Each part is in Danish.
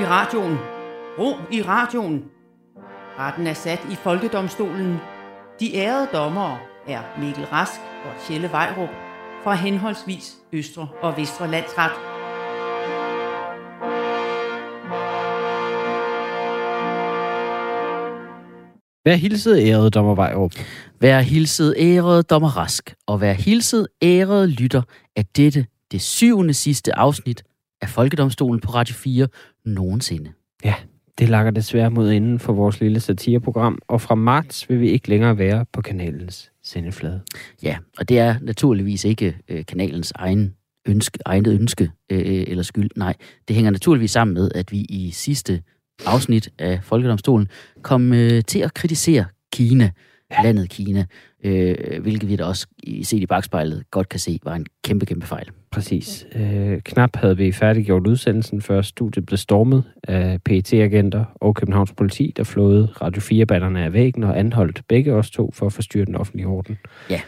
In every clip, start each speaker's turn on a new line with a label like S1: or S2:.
S1: i radioen. Ro i radioen. Retten er sat i Folkedomstolen. De ærede dommere er Mikkel Rask og Tjelle Vejrup fra henholdsvis Østre og Vestre Landsret.
S2: Vær hilset, ærede dommer Vejrup.
S3: Vær hilset ærede dommer Rask, og vær hilset ærede lytter af dette, det syvende sidste afsnit af Folkedomstolen på Radio 4 nogensinde.
S2: Ja, det lakker desværre mod enden for vores lille satireprogram, og fra marts vil vi ikke længere være på kanalens sendeflade.
S3: Ja, og det er naturligvis ikke øh, kanalens egen ønske, eget ønske øh, eller skyld. Nej, det hænger naturligvis sammen med, at vi i sidste afsnit af Folkedomstolen kom øh, til at kritisere Kina, ja. landet Kina, øh, hvilket vi da også i, set i bagspejlet godt kan se var en kæmpe, kæmpe fejl.
S2: Præcis. Øh, knap havde vi færdiggjort udsendelsen, før studiet blev stormet af pet agenter og Københavns politi, der flåede Radio 4-banderne af væggen og anholdt begge os to for at forstyrre den offentlige orden.
S3: Ja.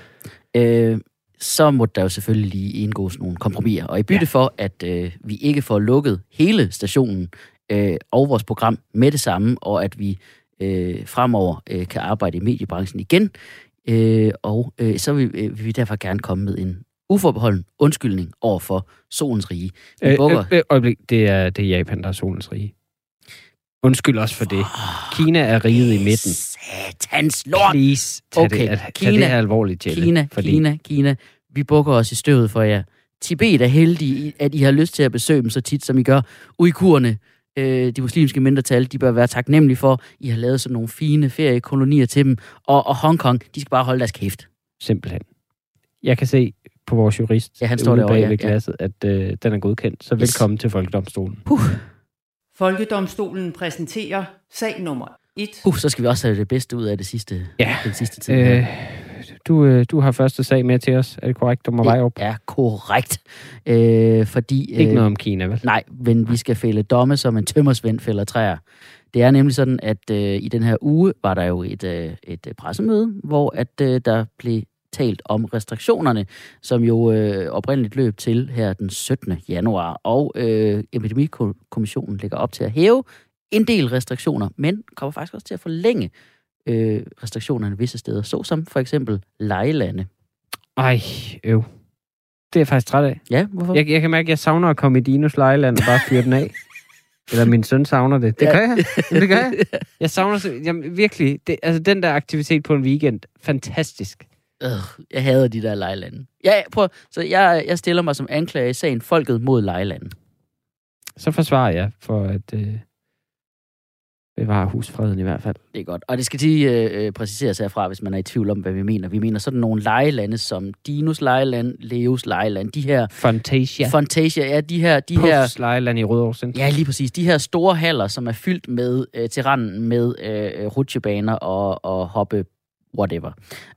S3: Øh, så må der jo selvfølgelig lige indgås nogle kompromiser. Og i bytte ja. for, at øh, vi ikke får lukket hele stationen øh, og vores program med det samme, og at vi øh, fremover øh, kan arbejde i mediebranchen igen, øh, og øh, så vil, øh, vil vi derfor gerne komme med en uforbeholden undskyldning over for solens rige. Vi
S2: Øh,
S3: bukker-
S2: øh, øh, øjeblik, det er, det er Japan, der er solens rige. Undskyld også for det. Kina er riget i midten.
S3: Satans lort!
S2: Please, tag
S3: Okay,
S2: det, tag
S3: Kina-
S2: det her alvorligt, Jelle.
S3: Kina,
S2: fordi
S3: Kina, Kina. Vi bukker os i støvet for jer. Tibet er heldige, at I har lyst til at besøge dem så tit, som I gør. Uikurerne, øh, de muslimske mindretal, de bør være taknemmelige for, at I har lavet sådan nogle fine feriekolonier til dem. Og, og Hongkong, de skal bare holde deres kæft.
S2: Simpelthen. Jeg kan se på vores jurist
S3: Ja, han står
S2: ude
S3: derovre,
S2: bag
S3: ja,
S2: ved
S3: ja.
S2: glasset, at øh, den er godkendt. Så
S3: Yes.
S2: velkommen til Folkedomstolen.
S1: Folkedomstolen præsenterer sag nummer 1.
S3: Uh, så skal vi også have det bedste ud af det sidste,
S2: Ja.
S3: den sidste tid.
S2: Øh, du, øh, du har første sag med til os. Er det korrekt, dommer Vejrup?
S3: det er korrekt. Øh, fordi,
S2: Ikke
S3: øh,
S2: noget om Kina, vel?
S3: Nej, men vi skal fælde domme, som en tømmersvend fælder træer. Det er nemlig sådan, at øh, i den her uge var der jo et, øh, et øh, pressemøde, hvor at øh, der blev talt om restriktionerne, som jo øh, oprindeligt løb til her den 17. januar. Og øh, Epidemikommissionen lægger op til at hæve en del restriktioner, men kommer faktisk også til at forlænge øh, restriktionerne visse steder, såsom for eksempel lejelande.
S2: Ej, øv. Det er jeg faktisk træt af.
S3: Ja, hvorfor?
S2: Jeg, jeg kan mærke, at jeg savner at komme i Dinos lejeland og bare fyre den af. Eller min søn savner det. Det
S3: Ja.
S2: gør jeg. Det gør jeg. Jeg savner jamen, virkelig. Det, altså, den der aktivitet på en weekend, fantastisk.
S3: Øh, jeg hader de der lejelande. Ja, prøv. Så jeg, jeg stiller mig som anklager i sagen Folket mod lejelanden.
S2: Så forsvarer jeg for at øh, bevare husfreden i hvert fald.
S3: Det er godt. Og det skal lige øh, øh, præciseres herfra, hvis man er i tvivl om, hvad vi mener. Vi mener sådan nogle lejelande som Dinos lejeland, Leos lejeland, de her
S2: Fantasia.
S3: Fantasia, ja, de her, de her,
S2: Puffs lejeland i Rødovre Center.
S3: ja, lige præcis, de her store haller, som er fyldt med øh, til randen med øh, rutsjebaner og, og hoppe whatever.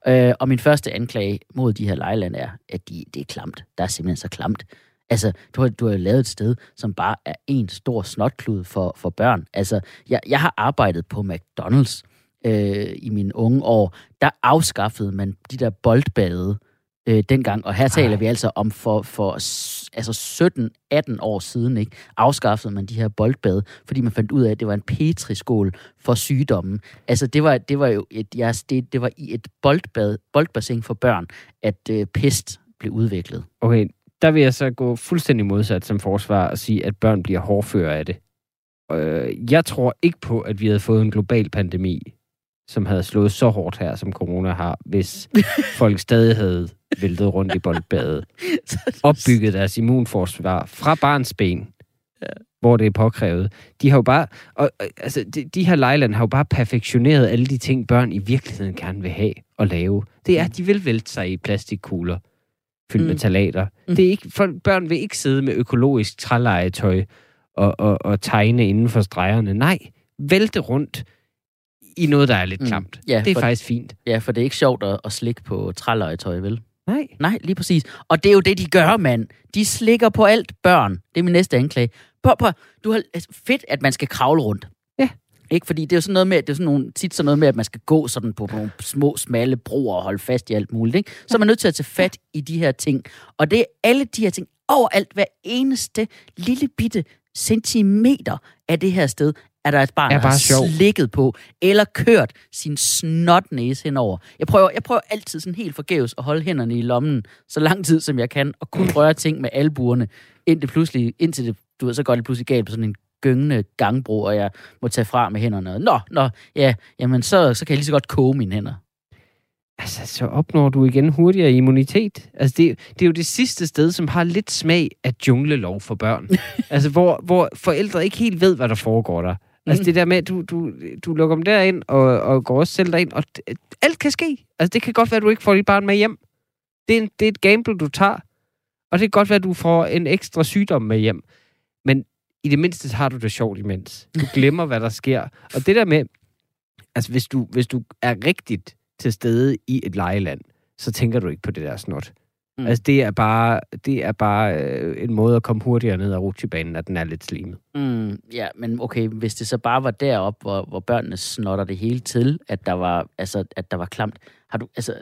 S3: Øh, og min første anklage mod de her lejland er, at de, det er klamt. Der er simpelthen så klamt. Altså, du har, du har lavet et sted, som bare er en stor snotklud for, for børn. Altså, jeg, jeg har arbejdet på McDonald's øh, i mine unge år. Der afskaffede man de der boldbade øh, dengang, og her taler vi altså om for, for altså 17-18 år siden, ikke? afskaffede man de her boldbade, fordi man fandt ud af, at det var en petriskål for sygdommen. Altså, det var, det var jo et, ja, det, det var i et boldbad, boldbassin for børn, at øh, pest blev udviklet.
S2: Okay, der vil jeg så gå fuldstændig modsat som forsvar og sige, at børn bliver hårdføre af det. Øh, jeg tror ikke på, at vi havde fået en global pandemi, som havde slået så hårdt her, som corona har, hvis folk stadig havde væltet rundt i boldbadet, opbygget deres immunforsvar fra barnsben, ja. hvor det er påkrævet. De har jo bare, og, altså, de, de her lejland har jo bare perfektioneret alle de ting, børn i virkeligheden gerne vil have og lave. Det er, at de vil vælte sig i plastikkugler fyldt mm. med
S3: Mm.
S2: talater. Mm. Det er ikke, folk, børn vil ikke sidde med økologisk trælegetøj og, og, og tegne inden for stregerne. Nej, vælte rundt i noget, der er lidt
S3: Mm.
S2: klamt.
S3: Ja,
S2: det er
S3: for-
S2: faktisk fint.
S3: Ja, for det er ikke sjovt at, at slikke på trælegetøj, vel?
S2: Nej.
S3: Nej, lige præcis. Og det er jo det, de gør, mand. De slikker på alt børn. Det er min næste anklage. Prøv, prøv. Du har altså, fedt, at man skal kravle rundt.
S2: Ja.
S3: Ikke? Fordi det er jo sådan noget med, det er sådan nogle, tit sådan noget med, at man skal gå sådan på nogle små, smalle broer og holde fast i alt muligt. Ikke? Så er man nødt til at tage fat i de her ting. Og det er alle de her ting, overalt, hver eneste lille bitte centimeter af det her sted, er der et barn,
S2: Er
S3: der
S2: bare sjov.
S3: slikket på, eller kørt sin snotnæse henover. Jeg prøver, jeg prøver altid sådan helt forgæves at holde hænderne i lommen, så lang tid som jeg kan, og kun røre ting med albuerne, indtil, pludselig, indtil det, du ved, så går det pludselig galt på sådan en gyngende gangbro, og jeg må tage fra med hænderne. Nå, nå, ja, jamen så, så kan jeg lige så godt koge mine hænder.
S2: Altså, så opnår du igen hurtigere immunitet. Altså, det, det er jo det sidste sted, som har lidt smag af junglelov for børn. altså, hvor, hvor forældre ikke helt ved, hvad der foregår der. Altså,
S3: Mm.
S2: det der med, at du, du, du lukker dem derind, og, og går også selv derind, og alt kan ske. Altså, det kan godt være, at du ikke får dit barn med hjem. Det er, en, det er et gamble, du tager. Og det kan godt være, at du får en ekstra sygdom med hjem. Men i det mindste har du det sjovt imens. Du glemmer, hvad der sker. Og det der med, altså hvis du, hvis du er rigtigt til stede i et lejeland, så tænker du ikke på det der snot.
S3: Mm.
S2: Altså det er bare, det er bare øh, en måde at komme hurtigere ned ad rutsjebanen, at den er lidt slimet.
S3: Mm, ja, men okay, hvis det så bare var derop, hvor, hvor børnene snotter det hele til, at der var, altså, at der var klamt. Har du, altså,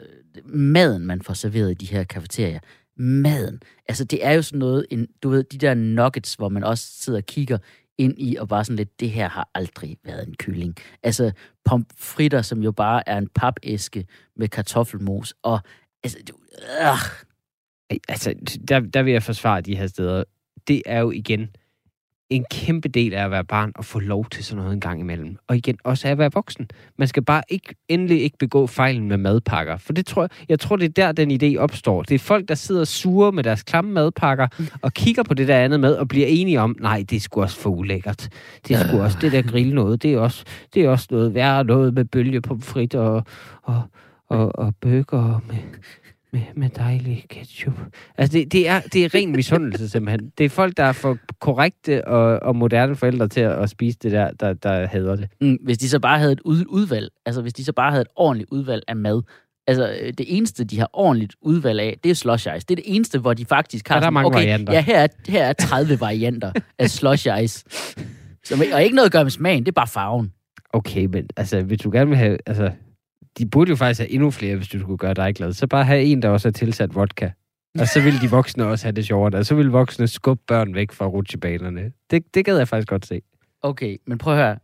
S3: maden, man får serveret i de her kafeterier, maden, altså det er jo sådan noget, en, du ved, de der nuggets, hvor man også sidder og kigger ind i, og bare sådan lidt, det her har aldrig været en kylling. Altså pomfritter, som jo bare er en papæske med kartoffelmos, og altså, du, øh,
S2: Altså, der, der vil jeg forsvare de her steder. Det er jo igen en kæmpe del af at være barn og få lov til sådan noget en gang imellem. Og igen, også af at være voksen. Man skal bare ikke, endelig ikke begå fejlen med madpakker. For det tror jeg, jeg tror, det er der, den idé opstår. Det er folk, der sidder sure med deres klamme madpakker og kigger på det der andet med og bliver enige om, nej, det er sgu også for ulækkert. Det er sgu også det der grill noget. Det er også, det er også noget værre noget med bølge på frit og, og, og, og bøger med, med, med dejlig ketchup. Altså, det, det, er, det er ren misundelse, simpelthen. Det er folk, der er for korrekte og, og moderne forældre til at, at spise det der, der, der hader det.
S3: Mm, hvis de så bare havde et ud, udvalg, altså hvis de så bare havde et ordentligt udvalg af mad, altså øh, det eneste, de har ordentligt udvalg af, det er slush ice. Det er det eneste, hvor de faktisk har
S2: Ja, der er mange
S3: okay,
S2: varianter.
S3: Ja, her er, her er 30 varianter af slush ice. Som, og ikke noget at gøre med smagen, det er bare farven.
S2: Okay, men altså, hvis du gerne vil have... Altså, de burde jo faktisk have endnu flere, hvis du skulle gøre dig glad. Så bare have en, der også er tilsat vodka. Og så vil de voksne også have det sjovere. Og så vil voksne skubbe børn væk fra rutsjebanerne. Det, det gad jeg faktisk godt se.
S3: Okay, men prøv at høre.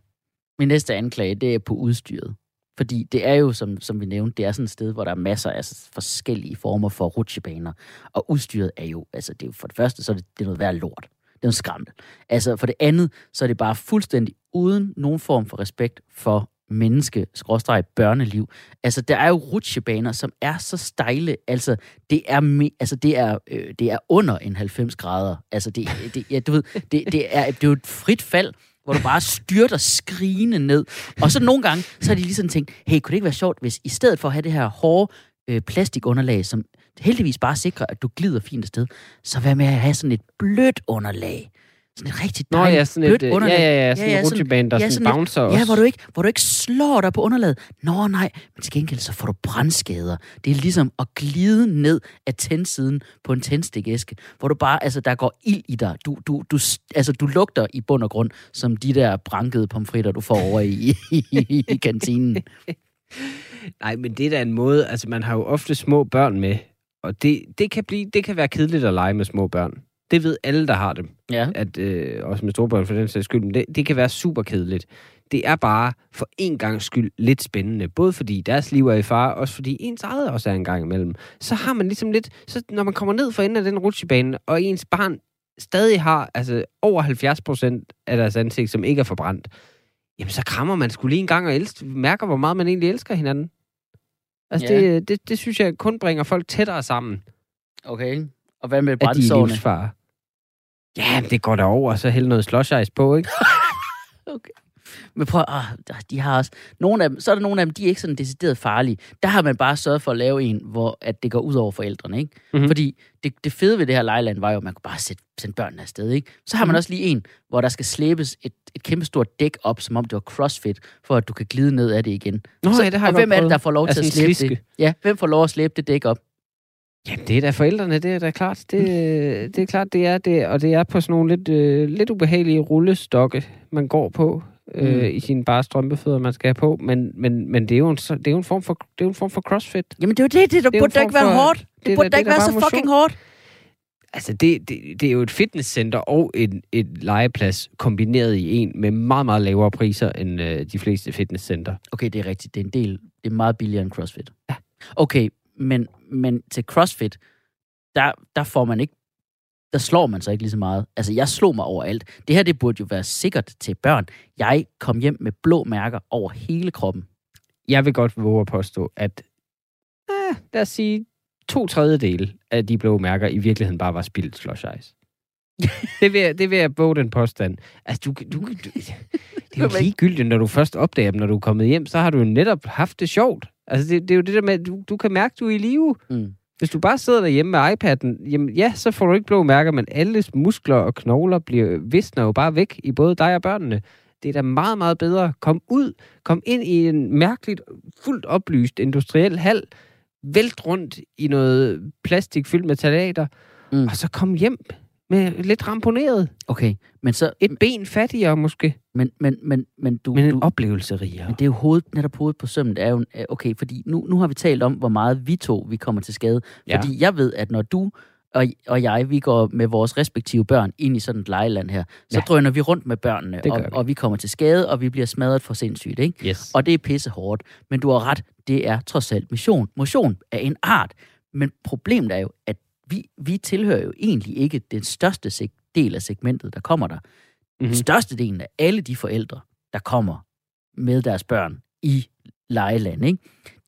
S3: Min næste anklage, det er på udstyret. Fordi det er jo, som, som vi nævnte, det er sådan et sted, hvor der er masser af forskellige former for rutsjebaner. Og udstyret er jo, altså det er jo for det første, så er det, det er noget værd lort. Det er noget skrammel. Altså for det andet, så er det bare fuldstændig uden nogen form for respekt for menneske, skråstreg, børneliv. Altså, der er jo rutsjebaner, som er så stejle. Altså, det er, me, altså, det er, øh, det er under en 90 grader. Altså, det, det, ja, du ved, det, det, er, det er jo et frit fald, hvor du bare styrter skrigende ned. Og så nogle gange, så har de lige sådan tænkt, hey, kunne det ikke være sjovt, hvis i stedet for at have det her hårde øh, plastikunderlag, som heldigvis bare sikrer, at du glider fint afsted, så vær med at have sådan et blødt underlag? Sådan et rigtig
S2: Nå
S3: dejligt
S2: ja, sådan
S3: blødt
S2: et, øh, ja,
S3: underlag.
S2: ja, ja, sådan en rutsjebane, der
S3: ja,
S2: sådan,
S3: sådan et-
S2: bouncer også.
S3: Ja, hvor du, ikke, hvor du ikke slår dig på underlaget. Nå nej, men til gengæld så får du brandskader. Det er ligesom at glide ned af tændsiden på en tændstikæske, hvor du bare, altså der går ild i dig. Du, du, du, altså, du lugter i bund og grund som de der brankede pomfritter, du får over i, i, i, i kantinen.
S2: Nej, men det er da en måde, altså man har jo ofte små børn med, og det, det, kan, blive, det kan være kedeligt at lege med små børn. Det ved alle, der har dem.
S3: Ja.
S2: At, øh, også med store børn for den sags skyld. Men det, det kan være super kedeligt. Det er bare for en gang skyld lidt spændende. Både fordi deres liv er i fare, også fordi ens eget også er en gang imellem. Så har man ligesom lidt, så når man kommer ned for enden af den rutsjebane, og ens barn stadig har altså over 70 procent af deres ansigt, som ikke er forbrændt, jamen så krammer man skulle lige en gang og elsker, mærker, hvor meget man egentlig elsker hinanden. Altså,
S3: Ja.
S2: det, det, det synes jeg kun bringer folk tættere sammen,
S3: Okay. Og hvad med brændsårene?
S2: Ja, men det går der over, og så hælde noget slush ice på, ikke?
S3: Men prøv, ah, de har også, nogle af dem, så er der nogle af dem, de er ikke sådan decideret farlige. Der har man bare sørget for at lave en, hvor at det går ud over forældrene, ikke?
S2: Mhm.
S3: Mm-hmm. Fordi det, det fede ved det her lejland var jo, at man kunne bare sætte, sende børnene afsted, ikke? Så har man
S2: Mhm.
S3: også lige en, hvor der skal slæbes et, et kæmpe stort dæk op, som om det var crossfit, for at du kan glide ned af det igen.
S2: Nå,
S3: så,
S2: ja, det har
S3: og hvem er det, der får lov til at slæbe det? Ja, hvem får lov at slæbe det dæk op?
S2: Jamen, det er da forældrene, det er da klart. Det, det er klart, det er det. Og det er på sådan nogle lidt, øh, lidt ubehagelige rullestokke, man går på øh,
S3: Mm.
S2: i sine bare strømpefødder, man skal have på. Men, men, men det, er jo en, det, er jo en form for, det er jo en form for crossfit.
S3: Jamen det er jo det, det, der
S2: Det er
S3: burde da ikke være hårdt. Det,
S2: det er
S3: burde
S2: da-
S3: ikke
S2: er
S3: være så fucking hårdt.
S2: Altså, det, det, det er jo et fitnesscenter og en, et legeplads kombineret i en med meget, meget lavere priser end øh, de fleste fitnesscenter.
S3: Okay, det er rigtigt. Det er en del, det er meget billigere end CrossFit.
S2: Ja.
S3: Okay, men, men til CrossFit, der, der får man ikke, der slår man sig ikke lige så meget. Altså, jeg slog mig over alt. Det her, det burde jo være sikkert til børn. Jeg kom hjem med blå mærker over hele kroppen.
S2: Jeg vil godt våge at påstå, at eh, lad os sige, to tredjedele af de blå mærker i virkeligheden bare var spildt slush ice. det, vil jeg, det vil jeg våge den påstand. Altså, du, du, du, det er jo ligegyldigt, når du først opdager dem, når du er kommet hjem, så har du jo netop haft det sjovt. Altså, det, det er jo det der med, at du, du kan mærke, at du er i live.
S3: Mm.
S2: Hvis du bare sidder derhjemme med iPad'en, jamen ja, så får du ikke blå mærker, men alles muskler og knogler bliver visner jo bare væk i både dig og børnene. Det er da meget, meget bedre. Kom ud, kom ind i en mærkeligt, fuldt oplyst industriel hal, vælt rundt i noget plastik fyldt med talater,
S3: Mm.
S2: og så kom hjem med lidt ramponeret.
S3: Okay, men så...
S2: Et ben fattigere måske,
S3: Men, men, men, men du...
S2: men
S3: du,
S2: en oplevelse rigere.
S3: Men det er jo hovedet, netop hovedet på sømmen. Det er jo, okay, fordi nu, nu har vi talt om, hvor meget vi to vi kommer til skade.
S2: Ja.
S3: Fordi jeg ved, at når du og, og jeg, vi går med vores respektive børn ind i sådan et lejeland her, så
S2: Ja.
S3: drøner vi rundt med børnene, og,
S2: vi.
S3: og vi kommer til skade, og vi bliver smadret for sindssygt, ikke?
S2: Yes.
S3: Og det er pisse hårdt. Men du har ret, det er trods alt motion. Motion er en art. Men problemet er jo, at vi, vi tilhører jo egentlig ikke den største seg- del af segmentet, der kommer der.
S2: Mhm.
S3: Mm-hmm. Størstedelen af alle de forældre, der kommer med deres børn i lejeland, ikke?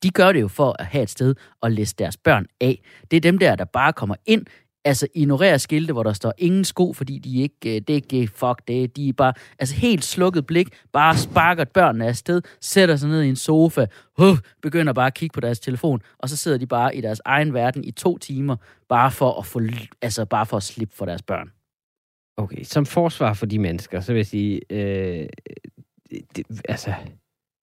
S3: de gør det jo for at have et sted at læse deres børn af. Det er dem der, der bare kommer ind, altså ignorerer skilte, hvor der står ingen sko, fordi de ikke, øh, det er ikke, fuck det, de er bare, altså helt slukket blik, bare sparker børnene afsted, sætter sig ned i en sofa, huh, begynder bare at kigge på deres telefon, og så sidder de bare i deres egen verden i to timer, bare for at få, altså bare for at slippe for deres børn.
S2: Okay, som forsvar for de mennesker, så vil jeg sige, øh, det, altså,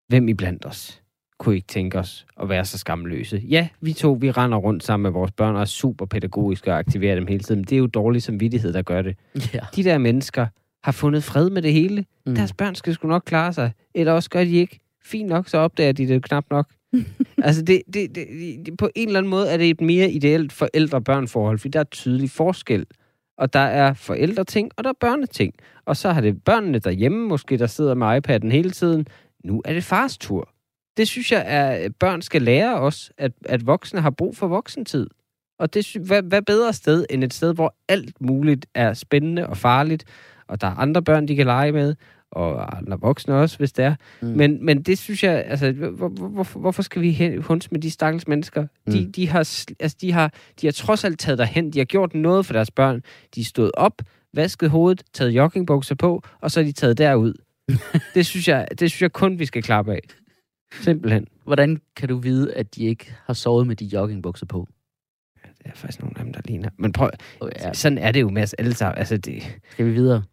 S2: hvem i blandt os kunne ikke tænke os at være så skamløse? Ja, vi to, vi render rundt sammen med vores børn og er super pædagogiske og aktiverer dem hele tiden. Men det er jo dårlig samvittighed, der gør det.
S3: Ja.
S2: De der mennesker har fundet fred med det hele.
S3: Mm.
S2: Deres børn skal sgu nok klare sig. Eller også gør de ikke. Fint nok, så opdager de det knap nok. altså, det, det, det, det, på en eller anden måde er det et mere ideelt forældre-børn-forhold, fordi der er tydelig forskel. Og der er forældreting, og der er børneting. Og så har det børnene derhjemme, måske der sidder med iPad'en hele tiden. Nu er det fars tur. Det synes jeg, at børn skal lære os, at, at voksne har brug for voksentid. Og det, hvad, hvad bedre sted end et sted, hvor alt muligt er spændende og farligt, og der er andre børn, de kan lege med, og andre voksne også, hvis det er.
S3: Mm.
S2: Men, men det synes jeg, altså, hvor, hvor, hvorfor, skal vi hunds med de stakkels mennesker? Mm. De, de, har, altså, de, har, de har trods alt taget derhen, de har gjort noget for deres børn. De er stået op, vasket hovedet, taget joggingbukser på, og så er de taget derud. det, synes jeg, det synes jeg kun, vi skal klappe af. Simpelthen.
S3: Hvordan kan du vide, at de ikke har sovet med de joggingbukser på?
S2: Det er faktisk nogle af dem, der ligner. Men prøv,
S3: Oh, ja.
S2: ja. sådan er det jo med os alle sammen. Altså, det,
S3: Skal vi videre?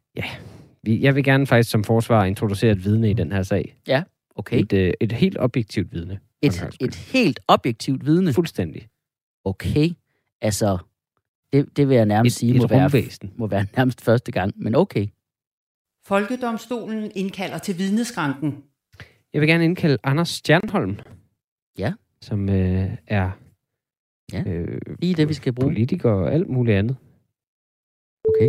S2: vi, jeg vil gerne faktisk som forsvar introducere et vidne i den her sag.
S3: Okay.
S2: Et, øh, et helt objektivt vidne.
S3: Et, et helt objektivt vidne.
S2: Fuldstændig.
S3: Okay. Altså, det, det vil jeg nærmest
S2: Et,
S3: sige
S2: et
S3: må være, må være nærmest første gang. Men okay.
S1: Folkedomstolen indkalder til vidneskranken.
S2: Jeg vil gerne indkalde Anders Stjernholm.
S3: Ja.
S2: Som øh, er
S3: Ja,
S2: øh,
S3: Lige det, vi skal bruge.
S2: politiker og alt muligt andet.
S3: Okay.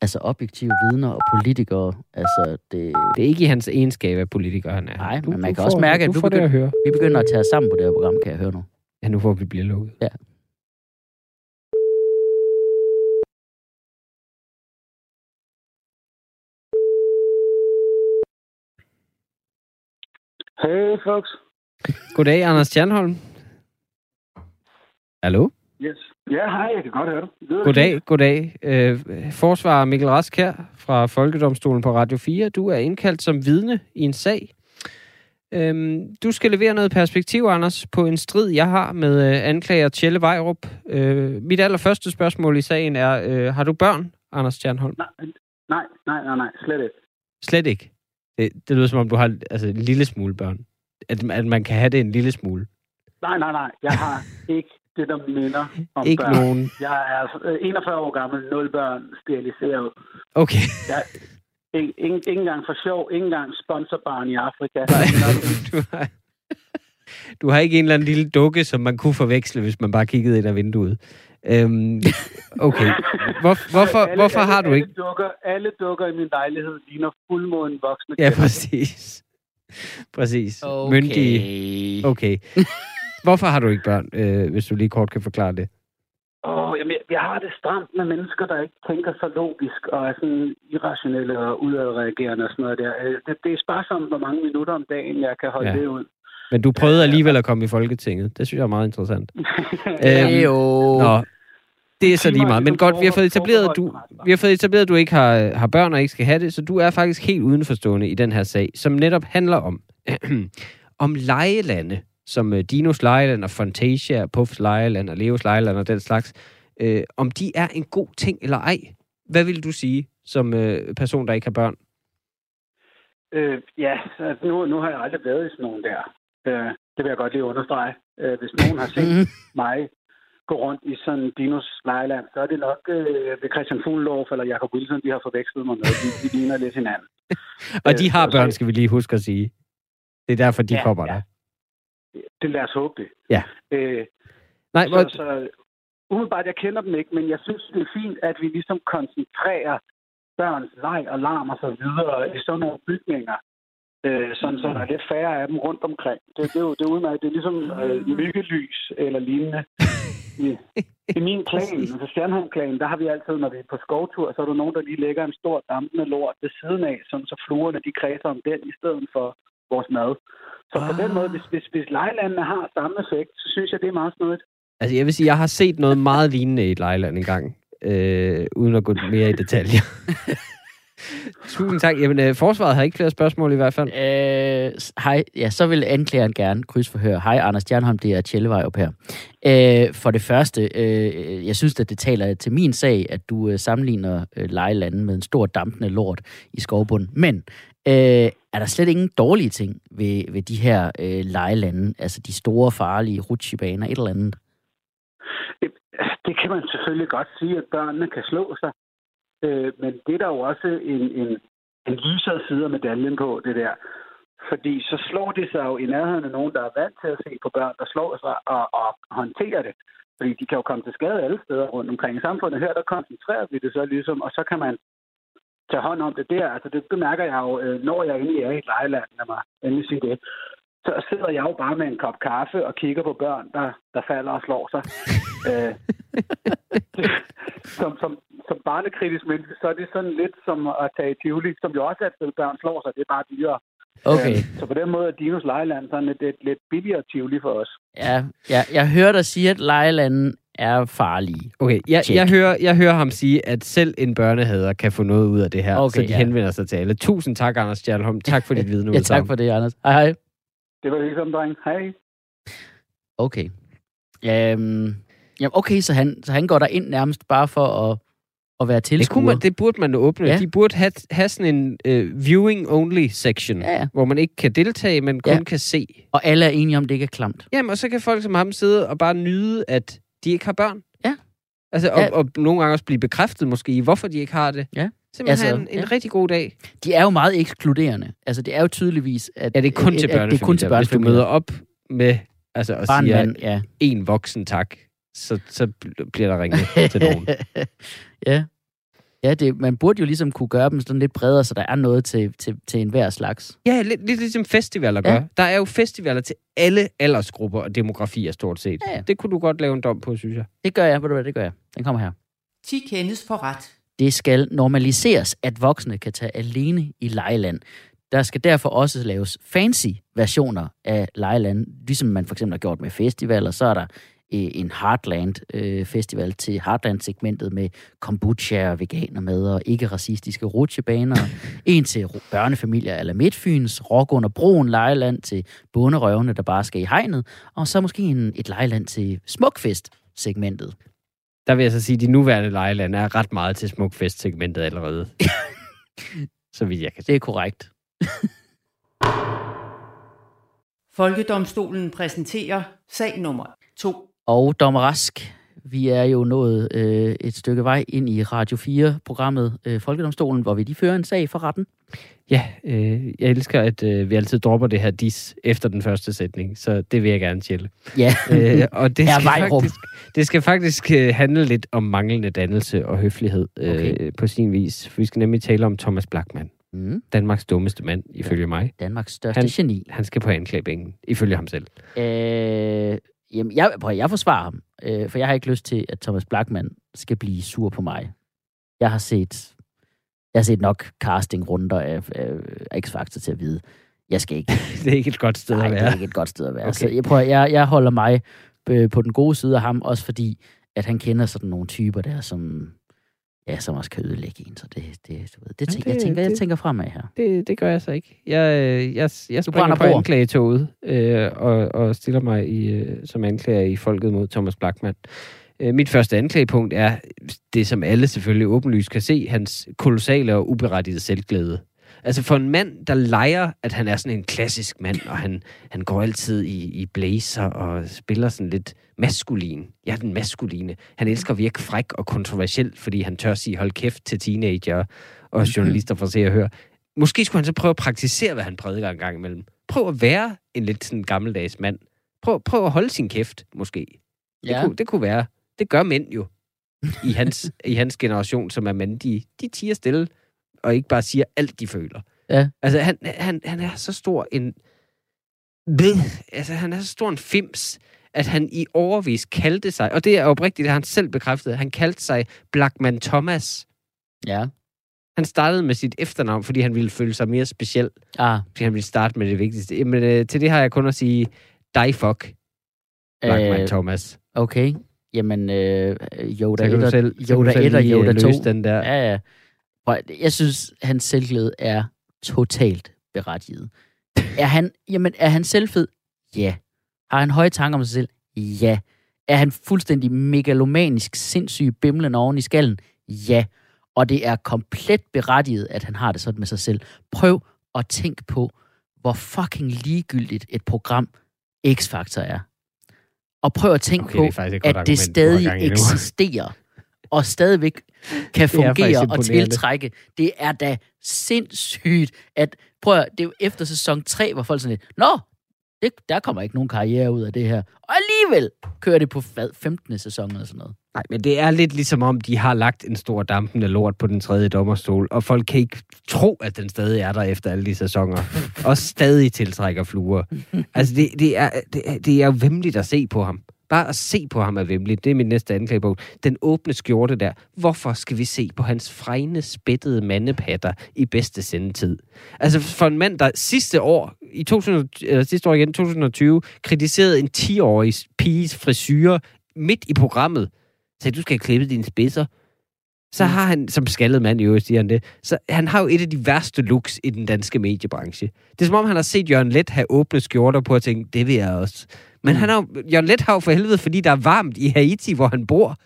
S3: Altså objektive vidner og politikere, altså det...
S2: Det er ikke i hans egenskab af politiker, han er.
S3: Nej, men man kan også mærke, at
S2: du
S3: du
S2: får det
S3: begynder-
S2: at høre.
S3: Vi begynder at tage os sammen på det her program, kan jeg høre nu.
S2: Ja, nu hvor vi bliver lukket.
S3: Ja.
S4: Hey, folks.
S2: Goddag, Anders Stjernholm. Hallo?
S4: Yes. Ja, hej, jeg kan godt høre dig.
S2: Goddag, goddag. Øh, forsvarer Mikkel Rask her fra Folkedomstolen på Radio 4. Du er indkaldt som vidne i en sag. Øhm, du skal levere noget perspektiv, Anders, på en strid, jeg har med øh, anklager Tjelle Vejrup. Øh, mit allerførste spørgsmål i sagen er, øh, har du børn, Anders Stjernholm?
S4: Nej, nej, nej, nej, nej, slet ikke.
S2: Slet ikke. Det, det lyder som om, du har altså, en lille smule børn. At, at man kan have det en lille smule.
S4: Nej, nej, nej. Jeg har ikke det, der minder om
S2: Ikke
S4: børn.
S2: nogen.
S4: Jeg er øh, 41 år gammel, 0 børn, steriliseret.
S2: Okay.
S4: Jeg, ikke, ikke, ikke engang for sjov, ikke engang sponsorbarn i Afrika.
S2: Nej, du har... du har ikke en eller anden lille dukke, som man kunne forveksle, hvis man bare kiggede ind ad vinduet. Øhm, okay. Hvor, hvorfor,
S4: alle,
S2: hvorfor
S4: alle,
S2: har du
S4: alle
S2: ikke...
S4: Dukker, alle dukker i min lejlighed ligner fuldmåden voksne
S2: Ja, præcis. Præcis.
S3: Okay.
S2: Myndige. Okay. Hvorfor har du ikke børn, øh, hvis du lige kort kan forklare det?
S4: Åh, jamen, jeg, jeg har det stramt med mennesker, der ikke tænker så logisk og er sådan irrationelle og udadreagerende og sådan noget der. Øh, Det, det er sparsomt, hvor mange minutter om dagen, jeg kan holde
S2: Ja.
S4: det ud.
S2: Men du prøvede alligevel at komme i Folketinget. Det synes jeg er meget interessant.
S3: Øh,
S2: Øhm,
S3: jo.
S2: Nå, det er så lige meget. Men godt, vi har fået etableret, at du, vi har fået etableret, at du ikke har, har børn og ikke skal have det, så du er faktisk helt udenforstående i den her sag, som netop handler om, om lejelande, som øh, Dinos lejeland og Fantasia, Puffs lejeland og Leos lejeland og den slags, øh, om de er en god ting eller ej. Hvad vil du sige som øh, person, der ikke har børn?
S4: Øh, ja, altså, nu, nu har jeg aldrig været i sådan nogen der. Øh, det vil jeg godt lige understrege. Øh, hvis nogen har set mig gå rundt i sådan Dinos lejeland, så er det nok øh, ved Christian Fuglendorf eller Jacob Wilson, de har forvekslet mig med. De, de ligner lidt hinanden.
S2: Og
S4: Øh,
S2: de har
S4: så-
S2: børn, skal vi lige huske at sige. Det er derfor, de
S4: Ja,
S2: kommer
S4: ja.
S2: der.
S4: Det lad os håbe det.
S2: Ja.
S4: Øh,
S2: Nej,
S4: så,
S2: hvor,
S4: så umiddelbart, jeg kender dem ikke, men jeg synes, det er fint, at vi ligesom koncentrerer børns leg og larm og så videre i sådan nogle bygninger. Øh, sådan, så der er lidt færre af dem rundt omkring. Det, det, er jo det er udmærket. Det er ligesom øh, myggelys eller lignende. I, I min klan, altså Stjernholm-klanen, der har vi altid, når vi er på skovtur, så er der nogen, der lige lægger en stor dampende lort ved siden af, sådan, så fluerne de kredser om den i stedet for vores mad. Så på
S2: Ah.
S4: den måde, hvis, hvis, hvis lejlandene har samme effekt, så synes jeg, det er meget snodigt.
S2: Altså, jeg vil sige, jeg har set noget meget lignende i et lejland engang, øh, uden at gå mere i detaljer. Tusind tak. Jamen, øh, forsvaret har ikke flere spørgsmål i hvert fald.
S3: Øh, hej, ja, så vil anklageren gerne krydsforhøre. Hej, Anders Stjernholm, det er Tjellevej op her. Øh, for det første, øh, jeg synes, at det taler til min sag, at du øh, sammenligner øh, lejelanden med en stor dampende lort i skovbunden. Men øh, er der slet ingen dårlige ting ved, ved de her øh, lejelande, altså de store, farlige rutsjebaner, et eller andet?
S4: Det, det kan man selvfølgelig godt sige, at børnene kan slå sig. Øh, men det er der jo også en, en, en lysere side af medaljen på, det der. Fordi så slår de sig jo i nærheden af nogen, der er vant til at se på børn, der slår sig og, og håndterer det. Fordi de kan jo komme til skade alle steder rundt omkring i samfundet. Her der koncentrerer vi det så ligesom, og så kan man tage hånd om det der. Altså det bemærker jeg jo, øh, når jeg egentlig er i et lejeland, lad mig endelig sige det. Så sidder jeg jo bare med en kop kaffe og kigger på børn, der, der falder og slår sig. øh, som, som, som barnekritisk menneske, så er det sådan lidt som at tage i Tivoli, som jo også er et sted, børn slår sig. Det er bare dyrere.
S3: Okay,
S4: Øh, så på den måde er Dinos Lejeland sådan et, et lidt billigere Tivoli for os.
S3: ja, ja, jeg hører dig sige, at lejelanden er farlige.
S2: Okay, jeg,
S3: Check.
S2: jeg, hører, jeg hører ham sige, at selv en børnehader kan få noget ud af det her,
S3: Okay,
S2: så de
S3: ja.
S2: henvender sig til alle. Tusind tak, Anders Stjernholm. Tak for dit viden
S3: Ja, tak for det, Anders. Hej, hej.
S4: Det var ligesom, dreng. Hej.
S3: Okay. Øhm, ja, okay, så han, så han går der ind nærmest bare for at, at være
S2: Det,
S3: tilskuer.
S2: kunne man, det burde man åbne.
S3: Ja.
S2: De burde have, have sådan en uh, viewing-only section,
S3: Ja, ja.
S2: hvor man ikke kan deltage, men kun
S3: Ja.
S2: kan se.
S3: Og alle er enige om, det ikke er klamt.
S2: Jamen, og så kan folk som ham sidde og bare nyde, at de ikke har børn.
S3: Ja.
S2: Altså,
S3: Ja.
S2: og, og nogle gange også blive bekræftet måske i, hvorfor de ikke har det.
S3: Ja.
S2: Simpelthen
S3: Altså,
S2: en, en
S3: ja.
S2: rigtig god dag.
S3: De er jo meget ekskluderende. Altså, det er jo tydeligvis, at...
S2: Ja, det er kun til børnefamilier.
S3: Det er
S2: Hvis du møder op med, altså, og siger
S3: mand, ja.
S2: en voksen tak, så, så bl- bliver der ringet til nogen.
S3: ja. Ja, det, man burde jo ligesom kunne gøre dem sådan lidt bredere, så der er noget til, til, til enhver slags.
S2: Ja, lidt, lidt ligesom festivaler gør.
S3: Ja.
S2: Der er jo festivaler til alle aldersgrupper og demografier stort set.
S3: Ja, ja.
S2: Det kunne du godt lave en dom på, synes jeg.
S3: Det gør jeg, ved du hvad, det gør jeg. Den kommer her.
S1: 10 kendes for ret.
S3: Det skal normaliseres, at voksne kan tage alene i lejeland. Der skal derfor også laves fancy versioner af lejeland, ligesom man for eksempel har gjort med festivaler. Så er der en Heartland øh, festival til Heartland-segmentet med kombucha og veganermad og ikke-racistiske rutsjebaner. en til børnefamilier eller Midtfyns, rock under broen lejeland til bonderøvene, der bare skal i hegnet. Og så måske en, et lejeland til Smukfest-segmentet.
S2: Der vil jeg så sige, at de nuværende lejelande er ret meget til smukfest-segmentet allerede. så vidt jeg kan.
S3: Det er korrekt.
S1: Folkedomstolen præsenterer sag nummer 2.
S3: Og dommer Rask, Vi er jo nået øh, et stykke vej ind i Radio 4-programmet øh, Folkedomstolen, hvor vi de fører en sag for retten.
S2: Ja, øh, jeg elsker, at øh, vi altid dropper det her dis efter den første sætning, så det vil jeg gerne tjælle.
S3: Ja,
S2: øh, og det
S3: Er
S2: skal,
S3: Vejrup.
S2: faktisk, det skal faktisk øh, handle lidt om manglende dannelse og høflighed øh,
S3: Okay.
S2: på sin vis. For vi skal nemlig tale om Thomas Blackman,
S3: mm,
S2: Danmarks dummeste mand, ifølge mig.
S3: Danmarks største
S2: Han-
S3: geni.
S2: Han skal på anklagebænken, ifølge ham selv.
S3: Øh, jamen, jeg, prøv, jeg forsvarer ham, øh, for jeg har ikke lyst til, at Thomas Blackman skal blive sur på mig. Jeg har set, jeg har set nok casting-runder af, af X-Factor til at vide, jeg skal ikke
S2: Det er ikke et godt sted
S3: Nej,
S2: at
S3: det er
S2: være.
S3: ikke et godt sted at være.
S2: Okay.
S3: Så jeg, prøver, jeg, jeg holder mig øh, på den gode side af ham, også fordi, at han kender sådan nogle typer der, som, ja, som også kan ødelægge en. Så det, det, du ved, det, tænker,
S2: det-
S3: jeg, tænker, jeg
S2: det-
S3: tænker fremad her.
S2: Det, det gør jeg så ikke. Jeg, øh, jeg, jeg springer på anklagetoget øh, og, og stiller mig i, øh, som anklager i folket mod Thomas Blackman. Øh, mit første anklagepunkt er det, som alle selvfølgelig åbenlyst kan se, hans kolossale og uberettigede selvglæde. Altså for en mand, der leger, at han er sådan en klassisk mand, og han, han går altid i, i blazer og spiller sådan lidt maskulin. Ja, den maskuline. Han elsker at virke fræk og kontroversiel, fordi han tør sige hold kæft til teenager og journalister for at se og høre. Måske skulle han så prøve at praktisere, hvad han prædiker en gang imellem. Prøv at være en lidt sådan gammeldags mand. Prøv, prøv at holde sin kæft, måske. Det,
S3: Ja.
S2: kunne, det kunne være. Det gør mænd jo. I hans, i hans generation, som er mænd, de, de tiger stille, og ikke bare siger alt, de føler.
S3: Ja.
S2: Altså, han, han, han er så stor en... Ved, altså, han er så stor en fims, at han i overvis kaldte sig, og det er oprigtigt, det har han selv bekræftet, han kaldte sig Blackman Thomas.
S3: Ja.
S2: Han startede med sit efternavn, fordi han ville føle sig mere speciel.
S3: Ah,
S2: Fordi han ville starte med det vigtigste. Jamen, øh, til det har jeg kun at sige, dig fuck, Blackman
S3: øh,
S2: Thomas.
S3: okay. Jamen, øh, Yoda
S2: Så kan
S3: 1
S2: du
S3: og,
S2: selv,
S3: Yoda
S2: selv
S3: 1 og
S2: lige, øh,
S3: Yoda 2.
S2: løse den der.
S3: Ja, ja. Jeg synes, hans selvglæde er totalt berettiget. Er han, jamen, er han selvfed? Ja. Har han høje tanker om sig selv? Ja. Er han fuldstændig megalomanisk, sindssyg, bimlende oven i skallen? Ja. Og det er komplet berettiget, at han har det sådan med sig selv. Prøv at tænke på, hvor fucking ligegyldigt et program X-Factor er. Og prøv at tænke
S2: Okay,
S3: på,
S2: det
S3: at det stadig eksisterer, og stadigvæk kan
S2: er
S3: fungere og tiltrække. Det er da sindssygt, at... Prøv at, det er jo efter sæson 3, hvor folk sådan lidt, Nå, det, der kommer ikke nogen karriere ud af det her. Og alligevel kører det på hvad, 15. sæson eller sådan noget.
S2: Nej, men det er lidt ligesom om, de har lagt en stor dampende lort på den tredje dommerstol, og folk kan ikke tro, at den stadig er der efter alle de sæsoner, og stadig tiltrækker fluer. Altså, det, det, er, det, er, det er jo vemmeligt at se på ham. Bare at se på ham er vemmeligt. Det er min næste anklagebog. Den åbne skjorte der. Hvorfor skal vi se på hans fregne, spættede mandepatter i bedste sendetid? Altså for en mand, der sidste år, i 2000, eller sidste år igen, 2020, kritiserede en 10-årig piges frisyrer midt i programmet, sagde, du skal have klippet dine spidser. Så har han, som skaldet mand i øvrigt, siger han det, så han har jo et af de værste looks i den danske mediebranche. Det er som om, han har set Jørgen Let have åbne skjorter på og tænkt, det vil jeg også. Men
S3: Mm.
S2: han har, jo- Jørgen Let har jo for helvede, fordi der er varmt i Haiti, hvor han bor.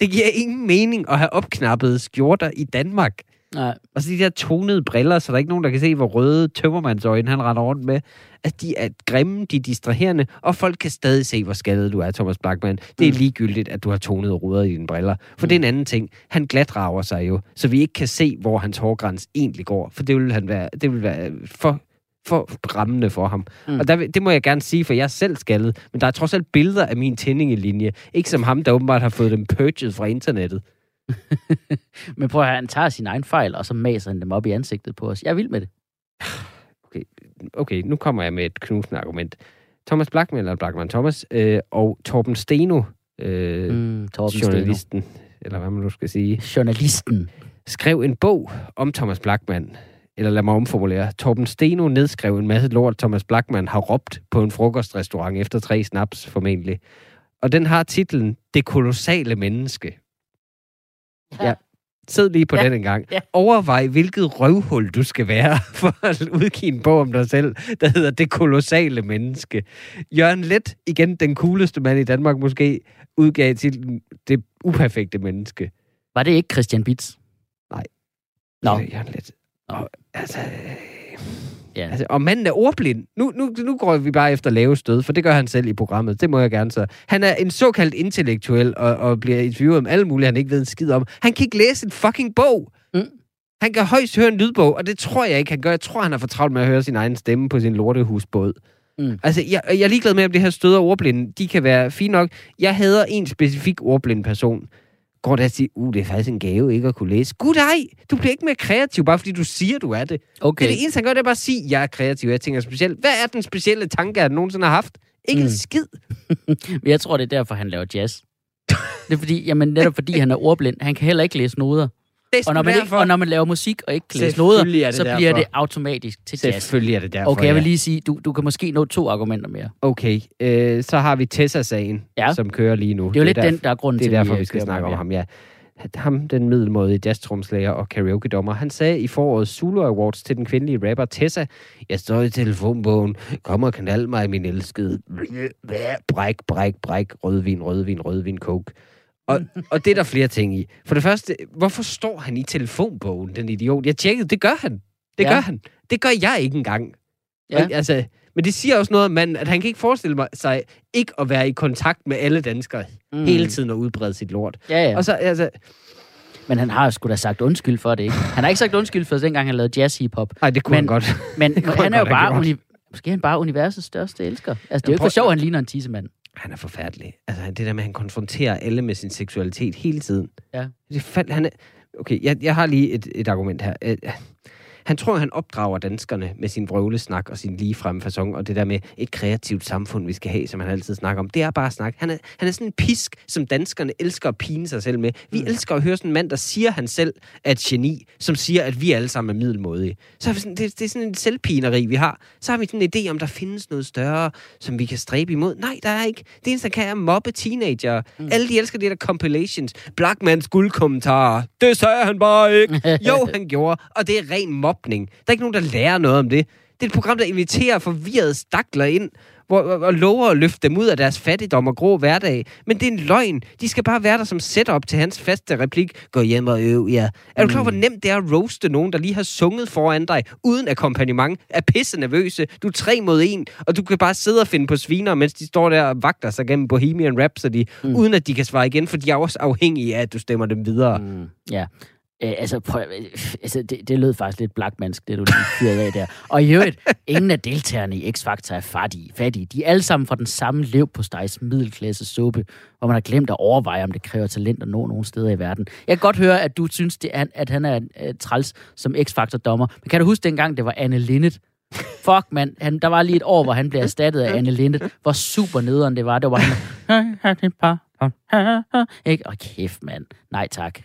S2: Det giver ingen mening at have opknappede skjorter i Danmark.
S3: Nej.
S2: Og så de der tonede briller, så der er ikke nogen, der kan se, hvor røde tømmermandsøjne han render rundt med. At de er grimme, de er distraherende, og folk kan stadig se, hvor skaldet du er, Thomas Blackman. Det er
S3: Mm.
S2: ligegyldigt, at du har tonede ruder i dine briller. For det er en anden ting. Han glatrager sig jo, så vi ikke kan se, hvor hans hårgræns egentlig går. For det vil, han være, det vil være for, for rammende for ham.
S3: Mm.
S2: Og der, det må jeg gerne sige, for jeg er selv skaldet. Men der er trods alt billeder af min tændingelinje. Ikke som ham, der åbenbart har fået dem purchased fra internettet.
S3: Men prøv at høre, han tager sin egen fejl, og så maser han dem op i ansigtet på os. Jeg er vild med det.
S2: okay, nu kommer jeg med et knusende argument. Thomas Blackman, eller Blackman Thomas, øh, og Torben Steno, øh, mm,
S3: Torben Steno.
S2: journalisten, eller hvad man nu skal sige,
S3: Journalisten.
S2: skrev en bog om Thomas Blackman. Eller lad mig omformulere. Torben Steno nedskrev en masse lort, Thomas Blackman har råbt på en frokostrestaurant efter tre snaps, formentlig. Og den har titlen Det kolossale menneske. Ja. Sid lige på
S3: Ja,
S2: ja. den en gang.
S3: ja.
S2: Overvej, hvilket røvhul du skal være for at udgive en bog om dig selv, der hedder Det kolossale menneske. Jørgen Let, igen den cooleste mand i Danmark måske, udgav titlen Det uperfekte menneske.
S3: Var det ikke Christian Bitz?
S2: Nej.
S3: Nå.
S2: Øh, Jørgen Let. Og, altså, øh,
S3: Ja.
S2: Altså, og manden er ordblind. Nu, nu, nu går vi bare efter lave stød, for det gør han selv i programmet. Det må jeg gerne så. Han er en såkaldt intellektuel, og, og bliver interviewet om alle mulige, han ikke ved en skid om. Han kan ikke læse en fucking bog.
S3: Mm.
S2: Han kan højst høre en lydbog, og det tror jeg ikke, han gør. Jeg tror, han har for travlt med at høre sin egen stemme på sin lortehusbåd.
S3: Mm.
S2: Altså, jeg, jeg er ligeglad med, om det her stød og ordblinde, de kan være fine nok. Jeg hader en specifik ordblind person. Går der og siger, uh, det er faktisk en gave ikke at kunne læse. Gud nej, du bliver ikke mere kreativ, bare fordi du siger, du er det.
S3: Okay.
S2: Det er det eneste, han gør, det er bare at sige, jeg er kreativ, jeg tænker specielt. Hvad er den specielle tanke, han nogensinde har haft? Ikke mm. En skid.
S3: Men jeg tror, det er derfor, han laver jazz. Det er fordi, jamen netop fordi han er ordblind. Han kan heller ikke læse noder.
S2: Det er
S3: Og når, man ikke, og når man laver musik og ikke kan læse
S2: Selvfølgelig er
S3: noder, så
S2: derfor.
S3: bliver det automatisk til jazz.
S2: Selvfølgelig er det derfor,
S3: Okay, jeg vil lige sige, du, du kan måske nå to argumenter mere.
S2: Okay, øh, så har vi Tessa-sagen,
S3: Ja.
S2: som kører lige nu.
S3: Det er jo lidt
S2: derfor,
S3: den, der er grunden
S2: Det er
S3: til,
S2: derfor, vi skal
S3: kører
S2: snakke om ham, ja. Ham, den middelmådige jazztrumslager og karaoke-dommer, han sagde i foråret Zulu Awards til den kvindelige rapper Tessa, jeg står i telefonbogen, kom og knald mig, min elskede. Bræk, bræk, bræk, rødvin, rødvin, rødvin, coke. Og, og det er der flere ting i. For det første, hvorfor står han i telefonbogen, den idiot? Jeg tjekkede, det gør han. Det
S3: Ja.
S2: gør han. Det gør jeg ikke engang.
S3: Ja.
S2: Og, altså, men det siger også noget om manden, at han kan ikke forestille mig sig ikke at være i kontakt med alle danskere mm. hele tiden og udbrede sit lort.
S3: Ja, ja.
S2: Og så, altså,
S3: Men han har sgu da sagt undskyld for det, ikke? Han har ikke sagt undskyld for dengang, han lavede jazz hip-hop.
S2: nej, det kunne
S3: Men-
S2: han godt.
S3: Men
S2: kunne
S3: han er jo
S2: han
S3: bare... Uni- Måske er han bare universets største elsker. Altså, det er jo ikke for sjov, at han ligner en tissemand.
S2: Han er forfærdelig. Altså, det der med, at han konfronterer alle med sin seksualitet hele tiden.
S3: Ja.
S2: Det fald, han er... Okay, jeg, jeg har lige et, et argument her. Han tror, han opdrager danskerne med sin vrøvlesnak og sin ligefremme fasong, og det der med et kreativt samfund, vi skal have, som han altid snakker om. Det er bare snak. Han er, han er sådan en pisk, som danskerne elsker at pine sig selv med. Vi mm. elsker at høre sådan en mand, der siger, han selv er et geni, som siger, at vi alle sammen er middelmådige. Så er vi sådan, det, det er sådan en selvpineri, vi har. Så har vi sådan en idé om, der findes noget større, som vi kan stræbe imod. Nej, der er ikke. Det eneste, der kan, er at mobbe teenager. Mm. Alle de elsker det der compilations. Blackmans guldkommentarer. Det sagde han bare ikke. Jo, han gjorde. Og det er ren mobning. Der er ikke nogen, der lærer noget om det. Det er et program, der inviterer forvirrede stakler ind, hvor, og, lover at løfte dem ud af deres fattigdom og grå hverdag. Men det er en løgn. De skal bare være der som setup til hans faste replik. Gå hjem og øv, ja. Er du klar, hvor nemt det er at roaste nogen, der lige har sunget foran dig, uden akkompagnement, er pisse nervøse. Du er tre mod en, og du kan bare sidde og finde på sviner, mens de står der og vagter sig gennem Bohemian Rhapsody, mm. uden at de kan svare igen, for de er også afhængige af, at du stemmer dem videre. Mm.
S3: Mm, ja. Øh, altså, prøv, altså det, det lød faktisk lidt blackmansk, det du lige fyrede af der. Og i øvrigt, ingen af deltagerne i X-Factor er fattige. fattige. De er alle sammen fra den samme lev på stejs middelklasse suppe, hvor man har glemt at overveje, om det kræver talent at nå nogen steder i verden. Jeg kan godt høre, at du synes, det er, at han er uh, træls som X-Factor-dommer. Men kan du huske dengang, det var Anne Linnet? Fuck, mand. Han, der var lige et år, hvor han blev erstattet af Anne Lindet. Hvor super nederen det var. Det var han... Ikke? Åh, kæft, mand. Nej, tak.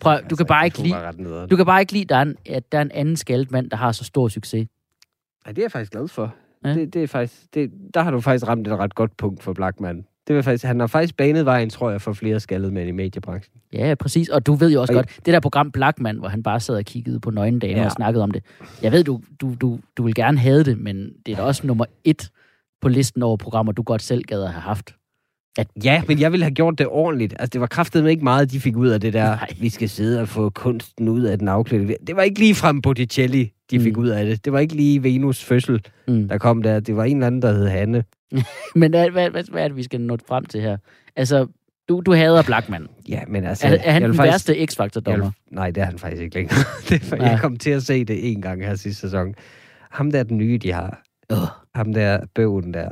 S3: Prøv, du kan bare ikke lide, du kan bare ikke lide, der er en, at der er en anden skaldet mand, der har så stor succes.
S2: Ja, det er jeg faktisk glad for.
S3: Ja.
S2: Det, det er faktisk, det, der har du faktisk ramt et ret godt punkt for Blackman. Det var faktisk, han har faktisk banet vejen, tror jeg, for flere skaldede mænd i mediebranchen.
S3: Ja, præcis. Og du ved jo også
S2: Og-
S3: godt, det der program Blackman, hvor han bare sad og kiggede på nøgne damer.
S2: Ja.
S3: og snakkede om det. Jeg ved, du, du, du, du vil gerne have det, men det er da også nummer et på listen over programmer, du godt selv gad at have haft.
S2: Ja, men jeg ville have gjort det ordentligt. Altså, det var kraftedeme ikke meget, de fik ud af det der,
S3: Nej.
S2: Vi skal sidde og få kunsten ud af den afklædte. Det var ikke lige frem Botticelli, de fik
S3: Mm.
S2: ud af det. Det var ikke lige Venus fødsel,
S3: Mm.
S2: der kom der. Det var en eller anden, der hed Hanne.
S3: Men hvad, hvad, hvad, hvad er det, vi skal nå frem til her? Altså, du, du hader Blackman.
S2: Ja, men altså...
S3: Er, er han den
S2: vil
S3: værste
S2: jeg
S3: X-Factor-dommer?
S2: vil, Nej, det er han faktisk ikke længere. det er, jeg kom til at se det en gang her sidste sæson. Ham der er den nye, de har.
S3: Åh.
S2: Ham der bøven der.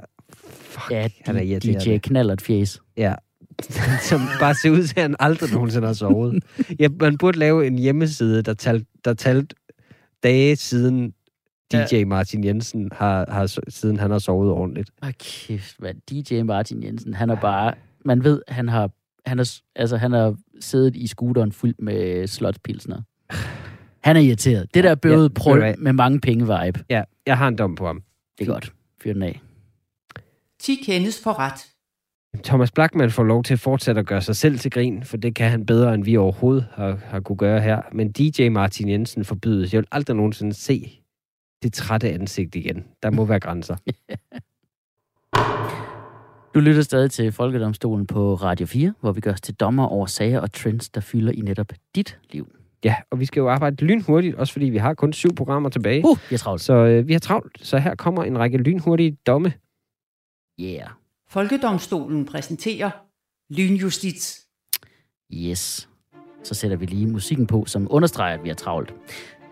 S2: Fuck,
S3: Ja,
S2: han er.
S3: DJ Knallert Fjes.
S2: Ja. Som bare ser ud til, at han aldrig nogensinde har sovet. Ja, man burde lave en hjemmeside, der talte, der talte dage siden DJ Martin Jensen har, har, siden han har sovet ordentligt.
S3: Åh, kæft, mand. DJ Martin Jensen, han er bare... Man ved, han har, han er, altså, han har siddet i scooteren fyldt med slotspilsner. Han er irriteret. Det der bøvede
S2: Ja,
S3: ja, prøv med mange penge vibe.
S2: Ja, jeg har en dom på ham.
S3: Det er godt. Fyr den af.
S1: 10 kendes for ret.
S2: Thomas Blackman får lov til at fortsætte at gøre sig selv til grin, for det kan han bedre, end vi overhovedet har, har kunne gøre her. Men DJ Martin Jensen forbydes. Jeg vil aldrig nogensinde se det trætte ansigt igen. Der må være grænser.
S3: Du lytter stadig til Folkedomstolen på Radio 4, hvor vi gør os til dommer over sager og trends, der fylder i netop dit liv.
S2: Ja, og vi skal jo arbejde lynhurtigt, også fordi vi har kun syv programmer tilbage.
S3: Uh, vi er travlt.
S2: Så øh, vi har travlt, så her kommer en række lynhurtige domme.
S3: Yeah.
S1: Folkedomstolen præsenterer lynjustits.
S3: Yes. Så sætter vi lige musikken på, som understreger, at vi er travlt.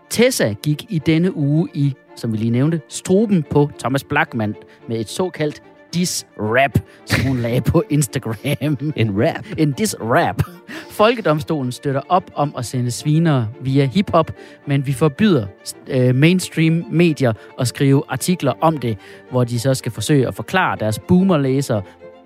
S3: Tessa gik i denne uge i, som vi lige nævnte, struben på Thomas Blackman med et såkaldt dis-rap, som hun lagde på Instagram.
S2: En rap.
S3: En dis-rap. Folkedomstolen støtter op om at sende svinere via hiphop, men vi forbyder øh, mainstream medier at skrive artikler om det, hvor de så skal forsøge at forklare deres boomerlæsere,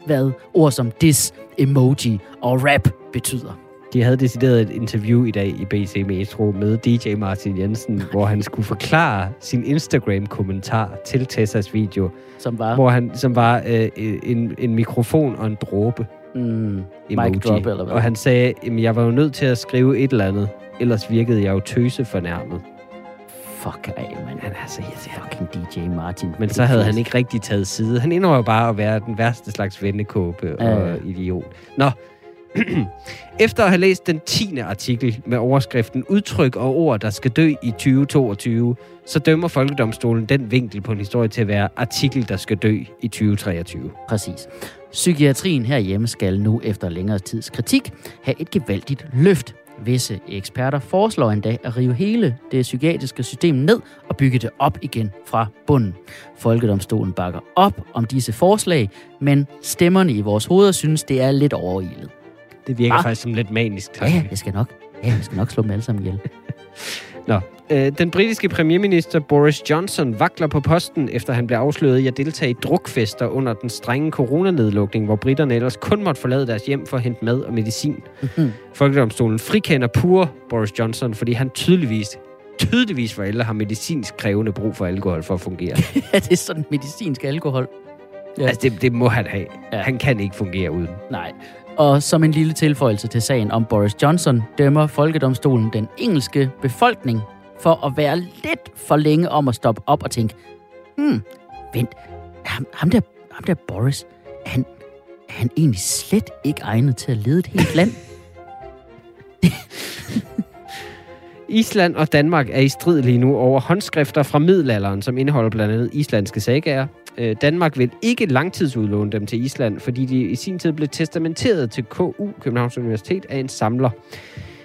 S3: hvad ord som dis, emoji og rap betyder.
S2: De havde decideret et interview i dag i BC Metro med DJ Martin Jensen, hvor han skulle forklare sin Instagram-kommentar til Tessas video,
S3: Som var
S2: hvor han, som var øh, en, en mikrofon og en dråbe
S3: mm,
S2: emoji.
S3: mic drop, eller hvad?
S2: Og han sagde, at jeg var jo nødt til at skrive et eller andet, ellers virkede jeg jo tøse fornærmet.
S3: Fuck af, mand.
S2: Han er så irriterende.
S3: Fucking DJ Martin.
S2: Men så havde han ikke rigtig taget side. Han indrømmer bare at være den værste slags vennekåbe
S3: Ja,
S2: og idiot. Nå. Efter at have læst den 10. artikel med overskriften Udtryk og ord, der skal dø i 2022, så dømmer Folkedomstolen den vinkel på en historie til at være artikel, der skal dø i 2023.
S3: Præcis. Psykiatrien herhjemme skal nu efter længere tids kritik have et gevaldigt løft. Visse eksperter foreslår endda at rive hele det psykiatriske system ned og bygge det op igen fra bunden. Folkedomstolen bakker op om disse forslag, men stemmerne i vores hoveder synes, det er lidt overilet.
S2: Det virker
S3: Hva?
S2: faktisk som lidt manisk.
S3: Ja, ja, jeg skal nok. Ja, jeg skal nok slå dem alle sammen ihjel.
S2: Nå. Øh, den britiske premierminister Boris Johnson vakler på posten, efter han blev afsløret i at deltage i drukfester under den strenge coronanedlukning, hvor britterne ellers kun måtte forlade deres hjem for at hente mad og medicin.
S3: Mhm.
S2: Folkedomstolen frikender pur Boris Johnson, fordi han tydeligvis, tydeligvis for alle har medicinsk krævende brug for alkohol for at fungere.
S3: ja, det er sådan medicinsk alkohol. Ja.
S2: altså, det, det må han have.
S3: Ja.
S2: Han kan ikke fungere uden.
S3: Nej. Og som en lille tilføjelse til sagen om Boris Johnson, dømmer Folkedomstolen den engelske befolkning for at være lidt for længe om at stoppe op og tænke, hmm, vent, ham, ham, der, ham der Boris, er han, er han egentlig slet ikke egnet til at lede et helt land?
S2: Island og Danmark er i strid lige nu over håndskrifter fra middelalderen, som indeholder blandt andet islandske sagaer. Øh, Danmark vil ikke langtidsudlåne dem til Island, fordi de i sin tid blev testamenteret til KU, Københavns Universitet, af en samler.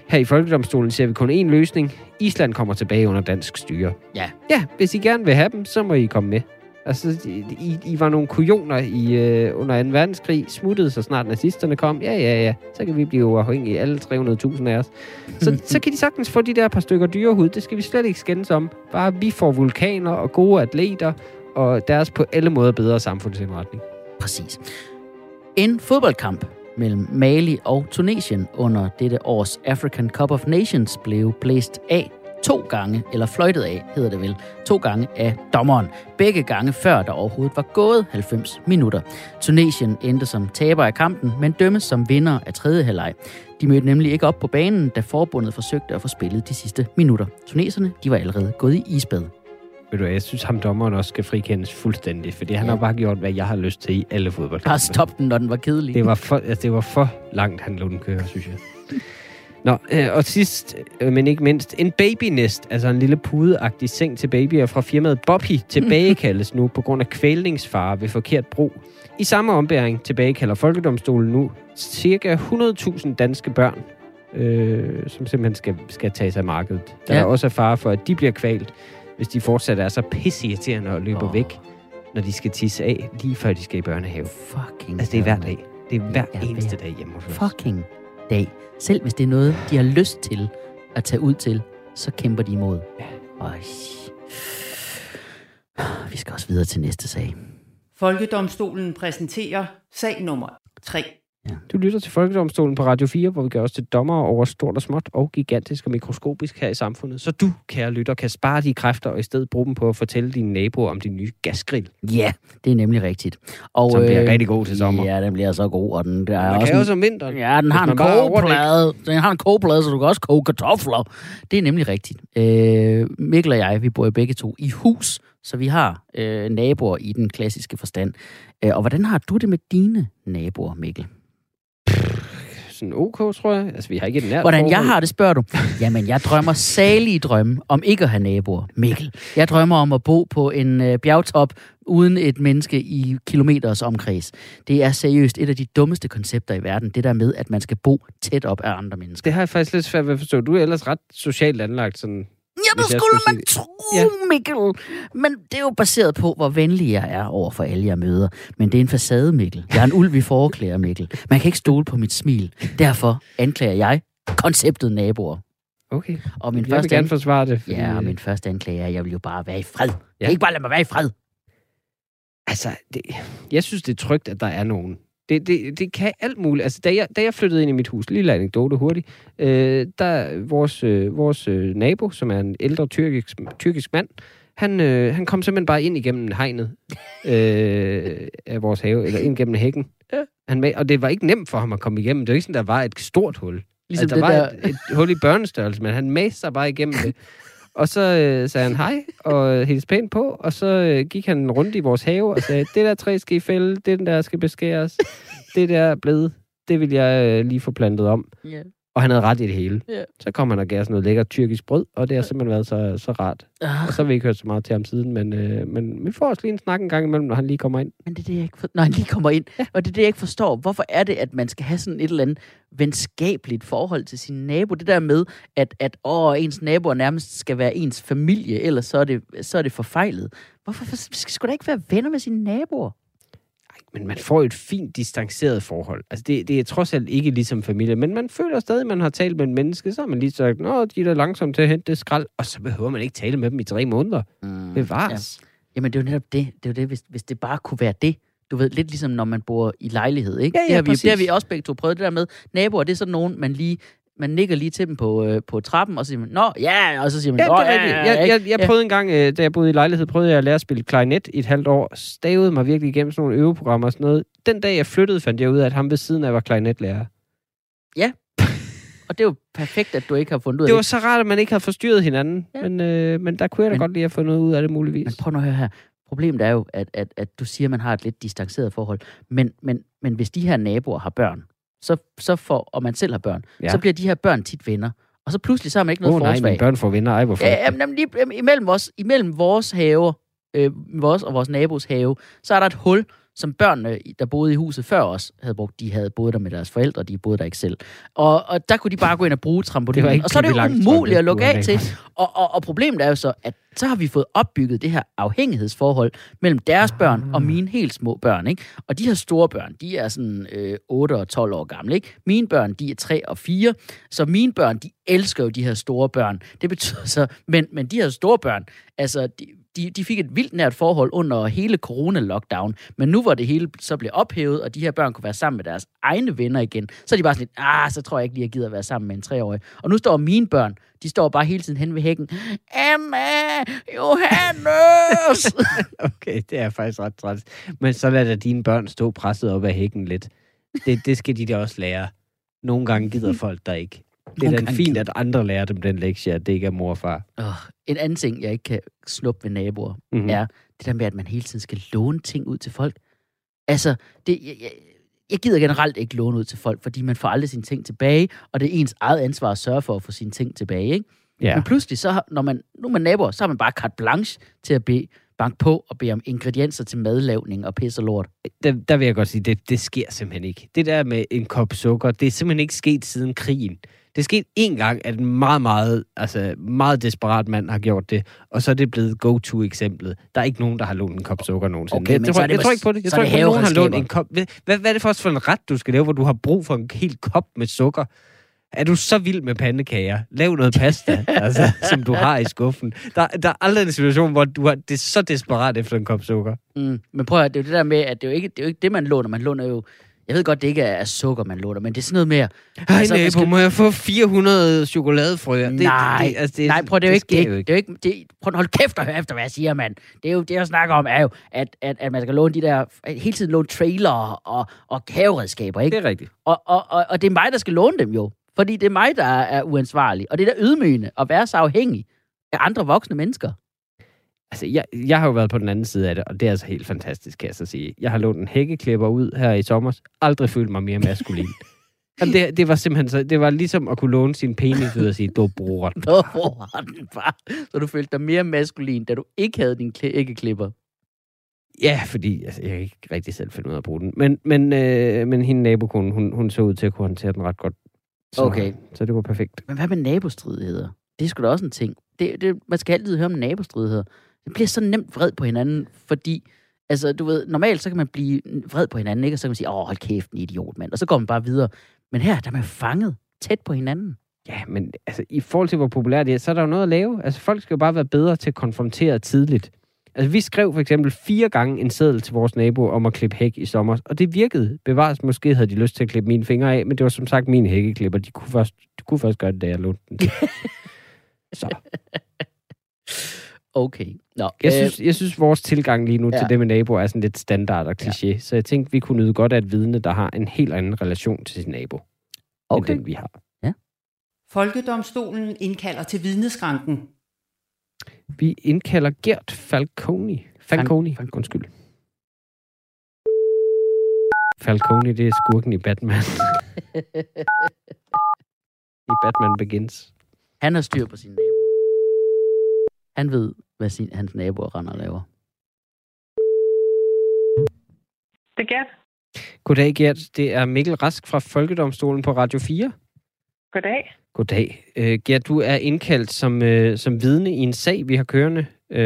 S2: Her i Folkedomstolen ser vi kun én løsning. Island kommer tilbage under dansk styre.
S3: Ja.
S2: Ja, hvis I gerne vil have dem, så må I komme med. Altså, I, I var nogle kujoner i, øh, under 2. verdenskrig, smuttede så snart nazisterne kom. Ja, ja, ja, så kan vi blive uafhængige, alle 300.000 af os. Så, så kan de sagtens få de der par stykker dyrehud. Det skal vi slet ikke skændes om. Bare vi får vulkaner og gode atleter, og deres på alle måder bedre samfundsindretning.
S3: Præcis. En fodboldkamp mellem Mali og Tunesien under dette års African Cup of Nations blev blæst af to gange, eller fløjtet af, hedder det vel, to gange af dommeren. Begge gange før der overhovedet var gået 90 minutter. Tunesien endte som taber af kampen, men dømmes som vinder af tredje halvleg. De mødte nemlig ikke op på banen, da forbundet forsøgte at få spillet de sidste minutter. Tuneserne, de var allerede gået i isbad.
S2: Ved du, hvad, jeg synes, ham dommeren også skal frikendes fuldstændig, fordi han
S3: Ja.
S2: har bare gjort, hvad jeg har lyst til i alle fodboldkampe.
S3: Bare stop den, når den var kedelig.
S2: Det var for, altså, det var for langt, han lå den køre, synes jeg. Nå, øh, og sidst, øh, men ikke mindst, en babynest, altså en lille pudeagtig seng til babyer fra firmaet Bobby, tilbagekaldes nu på grund af kvælningsfare ved forkert brug. I samme ombæring tilbagekalder Folkedomstolen nu cirka 100.000 danske børn, øh, som simpelthen skal, skal tage sig af markedet. Der
S3: Ja.
S2: er også fare for, at de bliver kvalt, hvis de fortsat er så pisseirriterende og løber oh. væk, når de skal tisse af, lige før de skal i børnehave.
S3: Fucking
S2: Altså, det er hver dag. Det er hver
S3: er
S2: eneste
S3: hver
S2: dag hjemme hos os.
S3: fucking dag. Selv hvis det er noget, de har lyst til at tage ud til, så kæmper de imod.
S2: Ja.
S3: Øj. Vi skal også videre til næste sag.
S1: Folkedomstolen præsenterer sag nummer 3.
S2: Du lytter til Folkedomstolen på Radio 4, hvor vi gør os til dommer over stort og småt og gigantisk og mikroskopisk her i samfundet. Så du, kære lytter, kan spare de kræfter og i stedet bruge dem på at fortælle dine naboer om din nye gasgrill,
S3: Ja, det er nemlig rigtigt. Og,
S2: som bliver rigtig god til sommer.
S3: Ja, den bliver så god, og den der er
S2: Man
S3: også...
S2: kan
S3: en-
S2: også om vinteren.
S3: Ja, den har en
S2: er
S3: kogeplade. Den har en kogeplade, så du kan også koge kartofler. Det er nemlig rigtigt. Øh, Mikkel og jeg, vi bor begge to i hus, så vi har øh, naboer i den klassiske forstand. Øh, og hvordan har du det med dine naboer, Mikkel?
S2: Sådan OK, tror jeg. Altså, vi har ikke et nært
S3: Hvordan jeg
S2: forhold.
S3: har det, spørger du? Jamen, jeg drømmer salige drømme om ikke at have naboer, Mikkel. Jeg drømmer om at bo på en øh, bjergtop uden et menneske i kilometers omkreds. Det er seriøst et af de dummeste koncepter i verden, det der med, at man skal bo tæt op af andre mennesker.
S2: Det har jeg faktisk lidt svært ved at forstå. Du er ellers ret socialt anlagt, sådan...
S3: Ja, det
S2: hvis jeg
S3: skulle man
S2: sige
S3: tro,
S2: Ja.
S3: Mikkel. Men det er jo baseret på, hvor venlig jeg er over for alle, jeg møder. Men det er en facade, Mikkel. Jeg er en ulv i forklæder, Mikkel. Man kan ikke stole på mit smil. Derfor anklager jeg konceptet naboer.
S2: Okay.
S3: Og min
S2: Jeg vil
S3: første
S2: gerne forsvare det. Fordi,
S3: Ja, og min første anklage er, at jeg vil jo bare være i fred. Ja. Jeg ikke bare lade mig være i fred.
S2: Altså, det, jeg synes, det er trygt, at der er nogen. Det, det, det kan alt muligt. Altså, da jeg, da jeg flyttede ind i mit hus, lille anekdote hurtigt, øh, der vores, øh, vores øh, nabo, som er en ældre tyrkisk, tyrkisk mand, han, øh, han kom simpelthen bare ind igennem hegnet øh, af vores have, eller ind gennem hækken.
S3: Ja.
S2: Han med, og det var ikke nemt for ham at komme igennem. Det var ikke sådan, der var et stort hul.
S3: Ligesom
S2: altså,
S3: det
S2: der var
S3: der...
S2: Et, et hul i børnestørrelse, men han mæste sig bare igennem det. Og så øh, sagde han hej, og hilste pænt på, og så øh, gik han rundt i vores have og sagde, det der træ skal i fælde, det den der skal beskæres, det der er blevet, det vil jeg øh, lige få plantet om.
S3: Ja.
S2: Og han havde ret i det hele.
S3: Ja.
S2: Så kom han og gav sådan noget lækkert tyrkisk brød, og det har simpelthen været så, så rart.
S3: Ah,
S2: Og så har vi ikke hørt så meget til ham siden, men, øh, men vi får også lige en snak en gang imellem, når han lige kommer ind.
S3: men det er det, jeg ikke for... Når han lige kommer ind. Ja. Og det er det, jeg ikke forstår. Hvorfor er det, at man skal have sådan et eller andet venskabeligt forhold til sin nabo? Det der med, at, at åh, ens naboer nærmest skal være ens familie, ellers så er det, så er det forfejlet. Hvorfor for, skal sgu da ikke være venner med sine naboer?
S2: Men man får et fint distanceret forhold. Altså, det, det er trods alt ikke ligesom familie, men man føler stadig, at man har talt med en menneske, så har man lige sagt, nå, de er da langsomt til at hente det skrald, og så behøver man ikke tale med dem i tre måneder.
S3: Mm.
S2: Bevares. Ja.
S3: Jamen, det er jo netop det. Det er jo det, hvis, hvis det bare kunne være det. Du ved, lidt ligesom når man bor i lejlighed, ikke?
S2: Ja, ja,
S3: det, har vi,
S2: præcis.
S3: det har vi også begge to prøvet, det der med, naboer, det er sådan nogen, man lige man nikker lige til dem på, øh, på trappen, og så siger man, nå, ja, og så siger man,
S2: Ja,
S3: nå,
S2: det er rigtigt. Jeg, jeg, jeg
S3: ja.
S2: prøvede en gang, øh, da jeg boede i lejlighed, prøvede jeg at lære at spille klarinet i et halvt år. Stavede mig virkelig igennem sådan nogle øveprogrammer og sådan noget. Den dag, jeg flyttede, fandt jeg ud af, at ham ved siden af var klarinetlærer.
S3: Og det er jo perfekt, at du ikke har fundet ud af
S2: Det
S3: det.
S2: var så rart, at man ikke havde forstyrret hinanden.
S3: Ja.
S2: Ja. Men, øh, men der kunne jeg da
S3: Men-
S2: godt lige have fundet ud af det muligvis.
S3: Men prøv nu at høre her. Problemet er jo, at, at, at du siger, at man har et lidt distanceret forhold. Men, men, men hvis de her naboer har børn, så, så får, og man selv har børn, ja. Så bliver de her børn tit venner. Og så pludselig så har man ikke noget
S2: oh, nej,
S3: forsvag.
S2: mine børn får venner. Ej, hvorfor?
S3: Ja, jamen, jamen, lige, imellem, vores, imellem vores haver, øh, vores og vores nabos have, så er der et hul, som børnene, der boede i huset før os, havde brugt. De havde boet der med deres forældre, de boede der ikke selv. Og, og der kunne de bare gå ind og bruge trampolinen. Og så er det jo umuligt at lukke af til. Og, og, og problemet er jo så, at så har vi fået opbygget det her afhængighedsforhold mellem deres børn og mine helt små børn. Ikke? Og de her store børn, de er sådan øh, 8 og 12 år gamle. Ikke? Mine børn, de er 3 og 4. Så mine børn, de elsker jo de her store børn. Det betyder så, men, men de her store børn, altså, de, de, de fik et vildt nært forhold under hele corona-lockdown. Men nu hvor det hele så blev ophævet, og de her børn kunne være sammen med deres egne venner igen, så er de bare sådan lidt, ah, så tror jeg ikke lige, jeg gider være sammen med en treårig. Og nu står mine børn, de står bare hele tiden hen ved hækken. Emma, Johannes!
S2: Okay, det er faktisk ret træt. Men så lad da dine børn stå presset op af hækken lidt. Det, det skal de da også lære. Nogle gange gider folk der ikke. Det er da fint, at andre lærer dem den lektie, at det ikke er mor og far.
S3: oh, en anden ting, jeg ikke kan snuppe ved naboer,
S2: Mm-hmm.
S3: er det der med, at man hele tiden skal låne ting ud til folk. Altså, det, jeg, jeg, jeg gider generelt ikke låne ud til folk, fordi man får aldrig sine ting tilbage, og det er ens eget ansvar at sørge for at få sine ting tilbage. Ikke?
S2: Ja.
S3: Men pludselig, så, når man, nu er man naboer, så har man bare carte blanche til at bede, banke på og bede om ingredienser til madlavning og pis og lort.
S2: Der, der vil jeg godt sige, det, det sker simpelthen ikke. Det der med en kop sukker, det er simpelthen ikke sket siden krigen. Det er sket én gang, at en meget, meget, altså meget desperat mand har gjort det, og så er det blevet go-to-eksemplet. Der er ikke nogen, der har lånt en kop sukker nogensinde.
S3: Okay,
S2: jeg, tror,
S3: det
S2: jeg tror ikke på det. Jeg tror ikke, nogen har lånt en kop. Hvad, hvad, er det for, for en ret, du skal lave, hvor du har brug for en hel kop med sukker? Er du så vild med pandekager? Lav noget pasta, altså, som du har i skuffen. Der, der er aldrig en situation, hvor du har, det er så desperat efter en kop sukker.
S3: Mm. Men prøv at det er jo det der med, at det er jo ikke det, er jo ikke det man låner. Man låner jo... Jeg ved godt, det ikke er sukker, man låner, men det er sådan noget mere...
S2: Hej
S3: Altså,
S2: nabo,
S3: skal-
S2: må jeg få 400 chokoladefrøer? Det,
S3: Nej,
S2: det, altså, det,
S3: Nej, prøv, det er jo ikke det. Det er jo ikke, det, prøv at holde kæft og høre efter, hvad jeg siger, mand. Det er jo det, jeg snakker om, er jo, at, at, at man skal låne de der, hele tiden låne trailer og, og haveredskaber, ikke?
S2: Det er rigtigt.
S3: Og, og, og, og det er mig, der skal låne dem jo. Fordi det er mig, der er uansvarlig. Og det er da ydmygende at være så afhængig af andre voksne mennesker.
S2: Altså, jeg, jeg har jo været på den anden side af det, og det er altså helt fantastisk, kan jeg så sige. Jeg har lånt en hækkeklipper ud her i sommer. Aldrig følt mig mere maskulin. Jamen, det, det var simpelthen så, det var ligesom at kunne låne sin penis ud og sige, du bror.
S3: Nå, hvor var den bare. Så du følte dig mere maskulin, da du ikke havde din kl- æggeklipper.
S2: Ja, fordi altså, jeg kan ikke rigtig selv finde ud af at bruge den. Men, men, øh, men hende nabokonen, hun, hun så ud til at kunne håndtere den ret godt. Så,
S3: Okay.
S2: Så det var perfekt.
S3: Men hvad med nabostridigheder? Det er sgu da også en ting. Det, det, man skal altid høre om nabostridigheder. Det bliver så nemt vred på hinanden, fordi altså, du ved, normalt så kan man blive vred på hinanden, ikke? Og så kan man sige, åh, hold kæft, en idiot, mand. Og så går man bare videre. Men her, der er man fanget tæt på hinanden.
S2: Ja, men altså, i forhold til, hvor populært det er, så er der jo noget at lave. Altså, folk skal jo bare være bedre til at konfrontere tidligt. Altså, vi skrev for eksempel fire gange en seddel til vores nabo om at klippe hæk i sommer, og det virkede. Bevares, måske havde de lyst til at klippe mine fingre af, men det var som sagt mine hækkeklipper. De kunne først, de kunne først gøre det, da jeg lånte den. så.
S3: Okay. Nå,
S2: Jeg synes, jeg synes, vores tilgang lige nu ja.
S3: ja.
S2: til det med naboer er sådan lidt standard og kliché. Ja. Så jeg tænkte, vi kunne nyde godt af et vidne, der har en helt anden relation til sin nabo,
S3: okay.
S2: end den vi har.
S1: Folkedomstolen indkalder til vidneskranken.
S2: Vi indkalder Gert Falconi. Falconi,
S3: Fal-
S2: undskyld. Falconi, det er skurken i Batman. I Batman Begins.
S3: Han har styr på sin nabo. Han ved, hvad sin, hans naboer render og laver.
S5: Det er Gert.
S2: Goddag, Gert. Det er Mikkel Rask fra Folkedomstolen på Radio 4.
S5: Goddag.
S2: Goddag. Uh, Gert, du er indkaldt som, uh, som vidne i en sag, vi har kørende uh,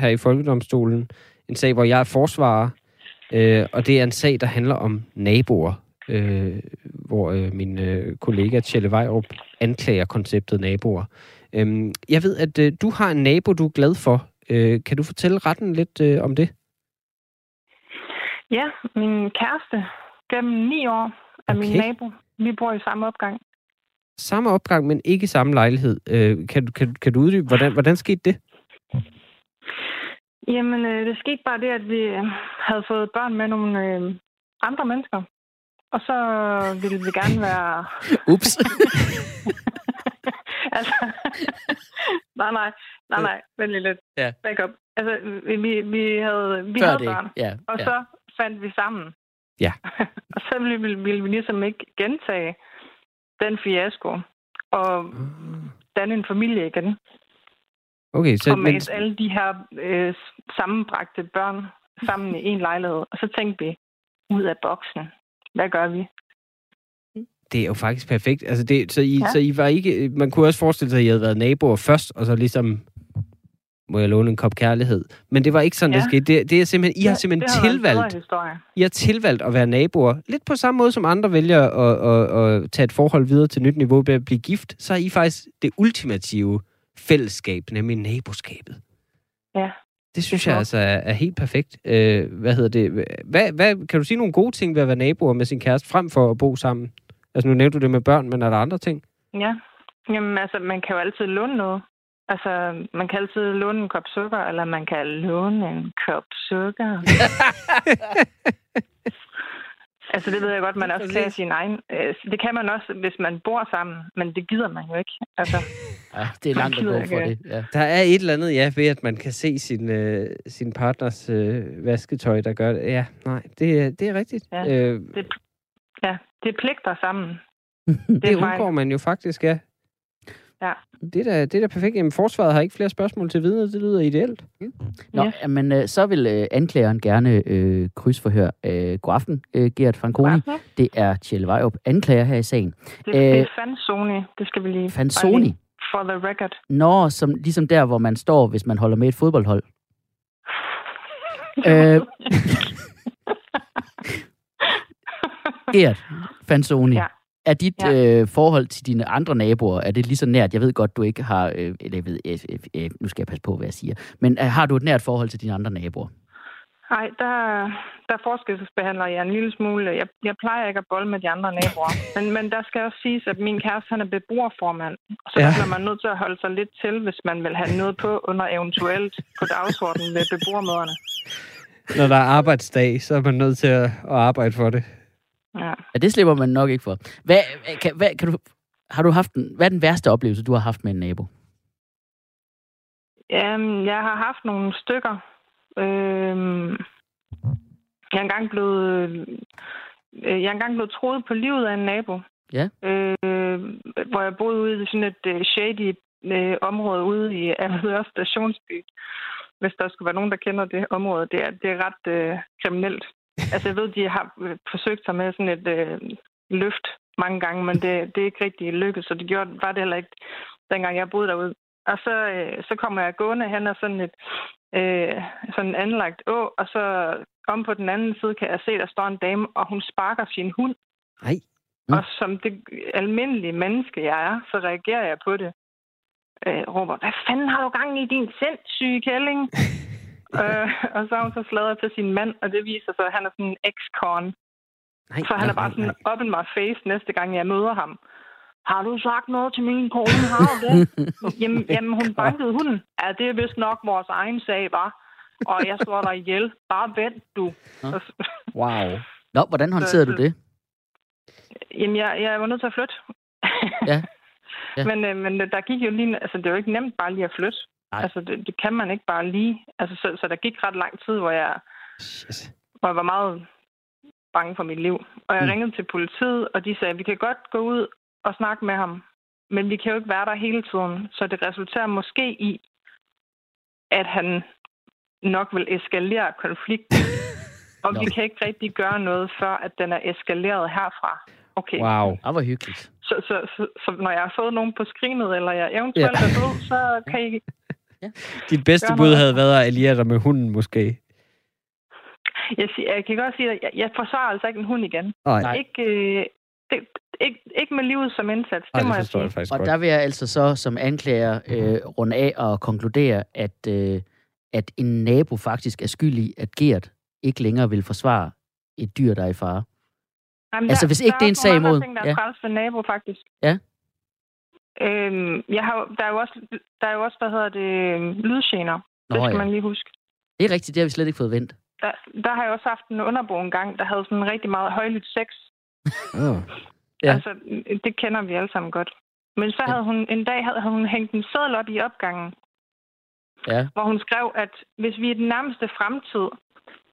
S2: her i Folkedomstolen. En sag, hvor jeg er forsvarer. Uh, og det er en sag, der handler om naboer. Uh, hvor uh, min uh, kollega Tjelle Vejrup anklager konceptet naboer. Um, jeg ved, at uh, du har en nabo, du er glad for. Uh, kan du fortælle retten lidt uh, om det?
S5: Ja, min kæreste gennem ni år er okay. min nabo. Vi bor i samme opgang.
S2: Samme opgang, men ikke samme lejlighed. Uh, kan, du- kan, kan du uddybe, hvordan, hvordan skete det?
S5: Jamen, øh, det skete bare det, at vi øh, havde fået børn med nogle øh, andre mennesker. Og så ville vi gerne være...
S3: Ups.
S5: altså, nej, nej, nej, nej, vent lige lidt.
S3: Ja.
S5: Back up. Altså, vi, vi, havde, vi
S3: Før
S5: havde
S3: det.
S5: børn,
S3: Ja,
S5: og
S3: ja.
S5: så fandt vi sammen.
S2: Ja.
S5: og så ville, ville, vi ligesom ikke gentage den fiasko og danne en familie igen.
S2: Okay, så,
S5: og
S2: men,
S5: mase alle de her øh, sammenbragte børn sammen i en lejlighed. Og så tænkte vi, ud af boksen. Hvad gør vi?
S2: Det er jo faktisk perfekt. Altså det, så, I, ja.
S5: Ja.
S2: så I var ikke... Man kunne også forestille sig, at I havde været naboer først, og så ligesom må jeg låne en kop kærlighed. Men det var ikke sådan, ja. det
S5: Ja.
S2: skete. Det, det er simpelthen, I har simpelthen
S5: det har
S2: tilvalgt. I har tilvalgt at være naboer. Lidt på samme måde, som andre vælger at, at, at tage et forhold videre til nyt niveau ved at blive gift, så er I faktisk det ultimative fællesskab, nemlig naboskabet.
S5: Ja.
S2: Det synes
S5: Det
S2: jeg altså er, er helt perfekt. Øh, hvad hedder det? Hvad, hvad, kan du sige nogle gode ting ved at være naboer med sin kæreste, frem for at bo sammen? Altså nu nævnte du det med børn, men er der andre ting?
S5: Ja. Jamen, altså, man kan jo altid låne noget. Altså, man kan altid låne en kop sukker, eller man kan låne en kop sukker. altså, det ved jeg godt, man også kan sin egen. øh, Det kan man også, hvis man bor sammen, men det gider man jo ikke. Altså,
S3: Ja, det er langt at gå for det. Ja.
S2: Der er et eller andet, ja, ved at man kan se sin, øh, sin partners øh, vasketøj, der gør det. Ja, nej, det, er- det er rigtigt.
S5: Ja.
S2: Øh,
S5: det, ja, det pligter sammen.
S2: det
S5: er
S2: undgår man jo faktisk, ja.
S5: Ja.
S2: Det er da, det er da perfekt. Jamen, forsvaret har ikke flere spørgsmål til vidner. Det lyder ideelt.
S3: Nå,
S5: Ja.
S3: ja. men øh, så vil øh, anklageren gerne øh, krydsforhøre. Øh, god aften, øh, Gert Franconi.
S5: Ja.
S3: Det er Tjelle Vejrup, anklager her i sagen.
S5: Det, det
S3: Øh,
S5: er Fansoni, det skal vi lige... lige For the record.
S3: Nå, som, ligesom der, hvor man står, hvis man holder med et fodboldhold. øh, Gert Fansoni.
S5: Ja.
S3: Er dit
S5: Ja.
S3: øh, forhold til dine andre naboer, er det lige så nært? Jeg ved godt, du ikke har, øh, eller jeg ved, øh, øh, øh, nu skal jeg passe på, hvad jeg siger, men øh, har du et nært forhold til dine andre naboer?
S5: Nej, der, der forskelsbehandler jeg en lille smule. Jeg, jeg plejer ikke at bolle med de andre naboer. Men, men der skal også siges, at min kæreste han er beboerformand. Og så
S2: Ja.
S5: ja. bliver man nødt til at holde sig lidt til, hvis man vil have noget på under eventuelt på dagsordenen med beboermøderne.
S2: Når der er arbejdsdag, så er man nødt til at, at arbejde for det.
S5: Ja.
S3: Ja, det slipper man nok ikke for. Hvad, kan, hvad, kan du, har du haft en, hvad er den værste oplevelse, du har haft med en nabo?
S5: Øhm, jeg har haft nogle stykker. Øhm, jeg er engang blevet, øh, jeg er engang blevet troet på livet af en nabo.
S3: Ja.
S5: Øh, hvor jeg boede ude i sådan et øh, shady øh, område ude i Avedøre Stationsby. Hvis der skulle være nogen, der kender det område. Det er, det er ret øh, kriminelt. Altså, jeg ved, de har øh, forsøgt sig med sådan et øh, løft mange gange, men det, det er ikke rigtig lykkedes, så det gjorde, var det heller ikke, dengang jeg boede derude. Og så, øh, så kommer jeg gående hen og sådan et øh, sådan anlagt å, og så om på den anden side kan jeg se, der står en dame, og hun sparker sin hund.
S2: Nej.
S3: Mm.
S5: Og som det almindelige menneske, jeg er, så reagerer jeg på det. Øh, råber, hvad fanden har du gang i din sindssyge kælling? øh, og så har hun så sladret til sin mand, og det viser sig, at han er sådan en ex-con. Så han
S2: nej,
S5: er bare sådan
S2: nej.
S5: up in my face næste gang, jeg møder ham. Har du sagt noget til min kone? Har du det? jamen, jamen, hun bankede hunden. Ja, det er vist nok vores egen sag, var. Og jeg slår dig ihjel. Bare vent, du.
S2: Wow.
S3: Nå, hvordan håndterede du det?
S5: Jamen, jeg, jeg var nødt til at flytte.
S3: Ja. Ja.
S5: men, øh, men der gik jo lige... Altså, det er jo ikke nemt bare lige at flytte.
S3: Nej.
S5: Altså, det, det kan man ikke bare lige. Altså, så, så der gik ret lang tid, hvor jeg,
S2: Shit.
S5: hvor jeg var meget bange for mit liv. Og jeg
S3: Mm.
S5: ringede til politiet, og de sagde, vi kan godt gå ud og snakke med ham, men vi kan jo ikke være der hele tiden. Så det resulterer måske i, at han nok vil eskalere konflikten. og vi kan ikke rigtig gøre noget, før at den er eskaleret herfra. Okay.
S2: Wow.
S3: Det var hyggeligt.
S5: Så, så, så, så når jeg har fået nogen på skrinet, eller jeg eventuelt
S2: Ja.
S5: er død, så kan I...
S2: Dit bedste bud havde været at alliere dig med hunden, måske.
S5: Jeg, jeg kan godt sige, at jeg, jeg forsvarer altså ikke en hund igen.
S2: Nej,
S3: Nej.
S5: Ikke, øh, det, ikke, ikke med livet som indsats, det
S2: Ej,
S5: må
S2: det
S5: jeg sige.
S2: jeg faktisk
S3: Og
S2: godt.
S3: der vil jeg altså så som anklager øh, runde af og konkludere, at, øh, at en nabo faktisk er skyld i, at Gert ikke længere vil forsvare et dyr, der er i fare.
S5: Jamen,
S3: Altså, hvis ikke det er en sag imod-
S5: Ting, der er
S3: ja.
S5: for nabo, faktisk.
S3: Ja.
S5: Øhm, jeg har, der, er jo også, der er jo også, hvad hedder det, lydgener.
S3: Nå
S5: det skal
S3: ja,
S5: man lige huske.
S3: det er rigtigt, det har vi slet ikke fået vendt.
S5: Der, der har jeg også haft en underbo engang, der havde sådan rigtig meget højlydt sex.
S2: Oh.
S3: Ja.
S5: Ja. Altså, det kender vi alle sammen godt. Men så
S3: Ja.
S5: havde hun en dag havde hun hængt en seddel op i opgangen,
S3: Ja.
S5: hvor hun skrev, at hvis vi i den nærmeste fremtid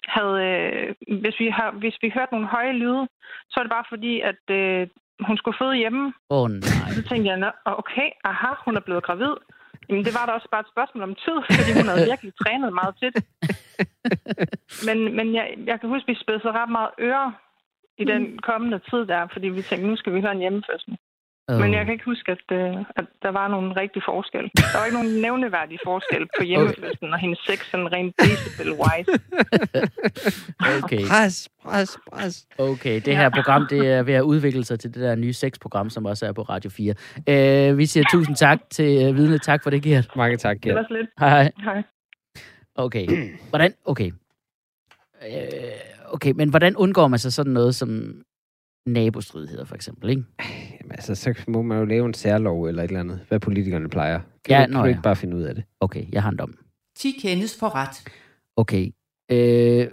S5: havde, øh, hvis, vi har, hvis vi hørte nogle høje lyde, så er det bare fordi, at øh, hun skulle føde hjemme.
S3: Åh oh, nej.
S5: Så tænkte jeg, "Nå, okay, aha, hun er blevet gravid. Jamen, det var da også bare et spørgsmål om tid, fordi hun havde virkelig trænet meget til det. Men, men jeg, jeg kan huske, at vi spidsede ret meget øre i den kommende tid der, fordi vi tænkte, nu skal vi høre en hjemmefødsel.
S3: Oh.
S5: Men jeg kan ikke huske, at, øh, at der var nogen rigtig forskel. Der var ikke nogen nævneværdig forskel på hjemmefødslen og hendes sex, sådan rent decibel-wise.
S3: Okay.
S2: Pres, pres, pres.
S3: Okay, det her program, det er ved at udvikle sig til det der nye sexprogram, som også er på Radio 4. Uh, vi siger tusind tak til uh, vidne. Tak for det, Gert.
S2: Mange tak,
S5: Det
S2: Gert.
S5: var så lidt.
S3: Hej, hej.
S5: Hej.
S3: Okay. Hvordan? Okay. Øh, okay, men hvordan undgår man så sådan noget som nabostridigheder, for eksempel, ikke?
S2: Jamen, altså, så må man jo lave en særlov eller et eller andet, hvad politikerne plejer. Kan
S3: Ja,
S2: du, kan du
S3: ja.
S2: ikke bare finde ud af det?
S3: Okay, jeg har en dom.
S1: 10 kendes for ret.
S3: Okay. Øh,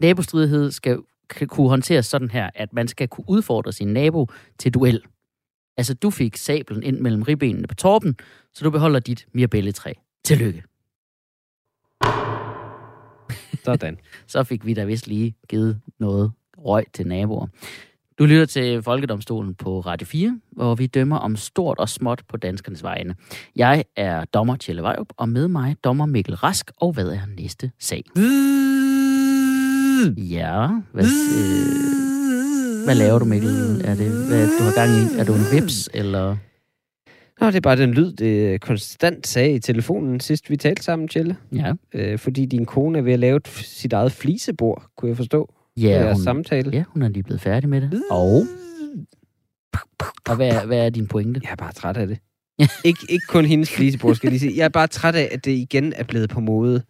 S3: nabostridighed skal kunne håndteres sådan her, at man skal kunne udfordre sin nabo til duel. Altså, du fik sablen ind mellem ribbenene på torben, så du beholder dit mirabelletræ. Tillykke.
S2: Sådan.
S3: Så fik vi da vist lige givet noget røg til naboer. Du lytter til Folkedomstolen på Radio 4, hvor vi dømmer om stort og småt på danskernes vegne. Jeg er dommer Tjelle Vejrup, og med mig dommer Mikkel Rask, og hvad er næste sag? Ja, hvad, øh, hvad laver du, Mikkel? Er det, hvad du har gang i? Er du en vips, eller...
S2: Nå, det er bare den lyd, det konstant sagde i telefonen, sidst vi talte sammen, Tjelle.
S3: Ja,
S2: Øh, fordi din kone er ved at lave sit eget flisebord, kunne jeg forstå.
S3: Ja, hun,
S2: samtale.
S3: ja hun er lige blevet færdig med det. Og, og hvad, er- hvad er din pointe?
S2: Jeg er bare træt af det. ikke, ikke kun hendes flisebord, skal jeg lige sige. Jeg er bare træt af, at det igen er blevet på mode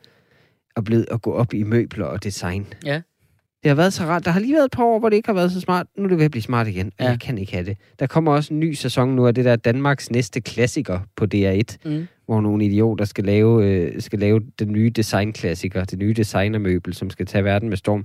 S2: og blevet at gå op i møbler og design.
S3: Ja.
S2: Det har været så rart. Der har lige været et par år, hvor det ikke har været så smart. Nu er det ved at blive smart igen,
S3: ja.
S2: jeg kan ikke have det. Der kommer også en ny sæson nu af det der Danmarks næste klassiker på DR1,
S3: Mm.
S2: hvor nogle idioter skal lave, øh, skal lave den nye designklassiker, det nye designermøbel, som skal tage verden med storm.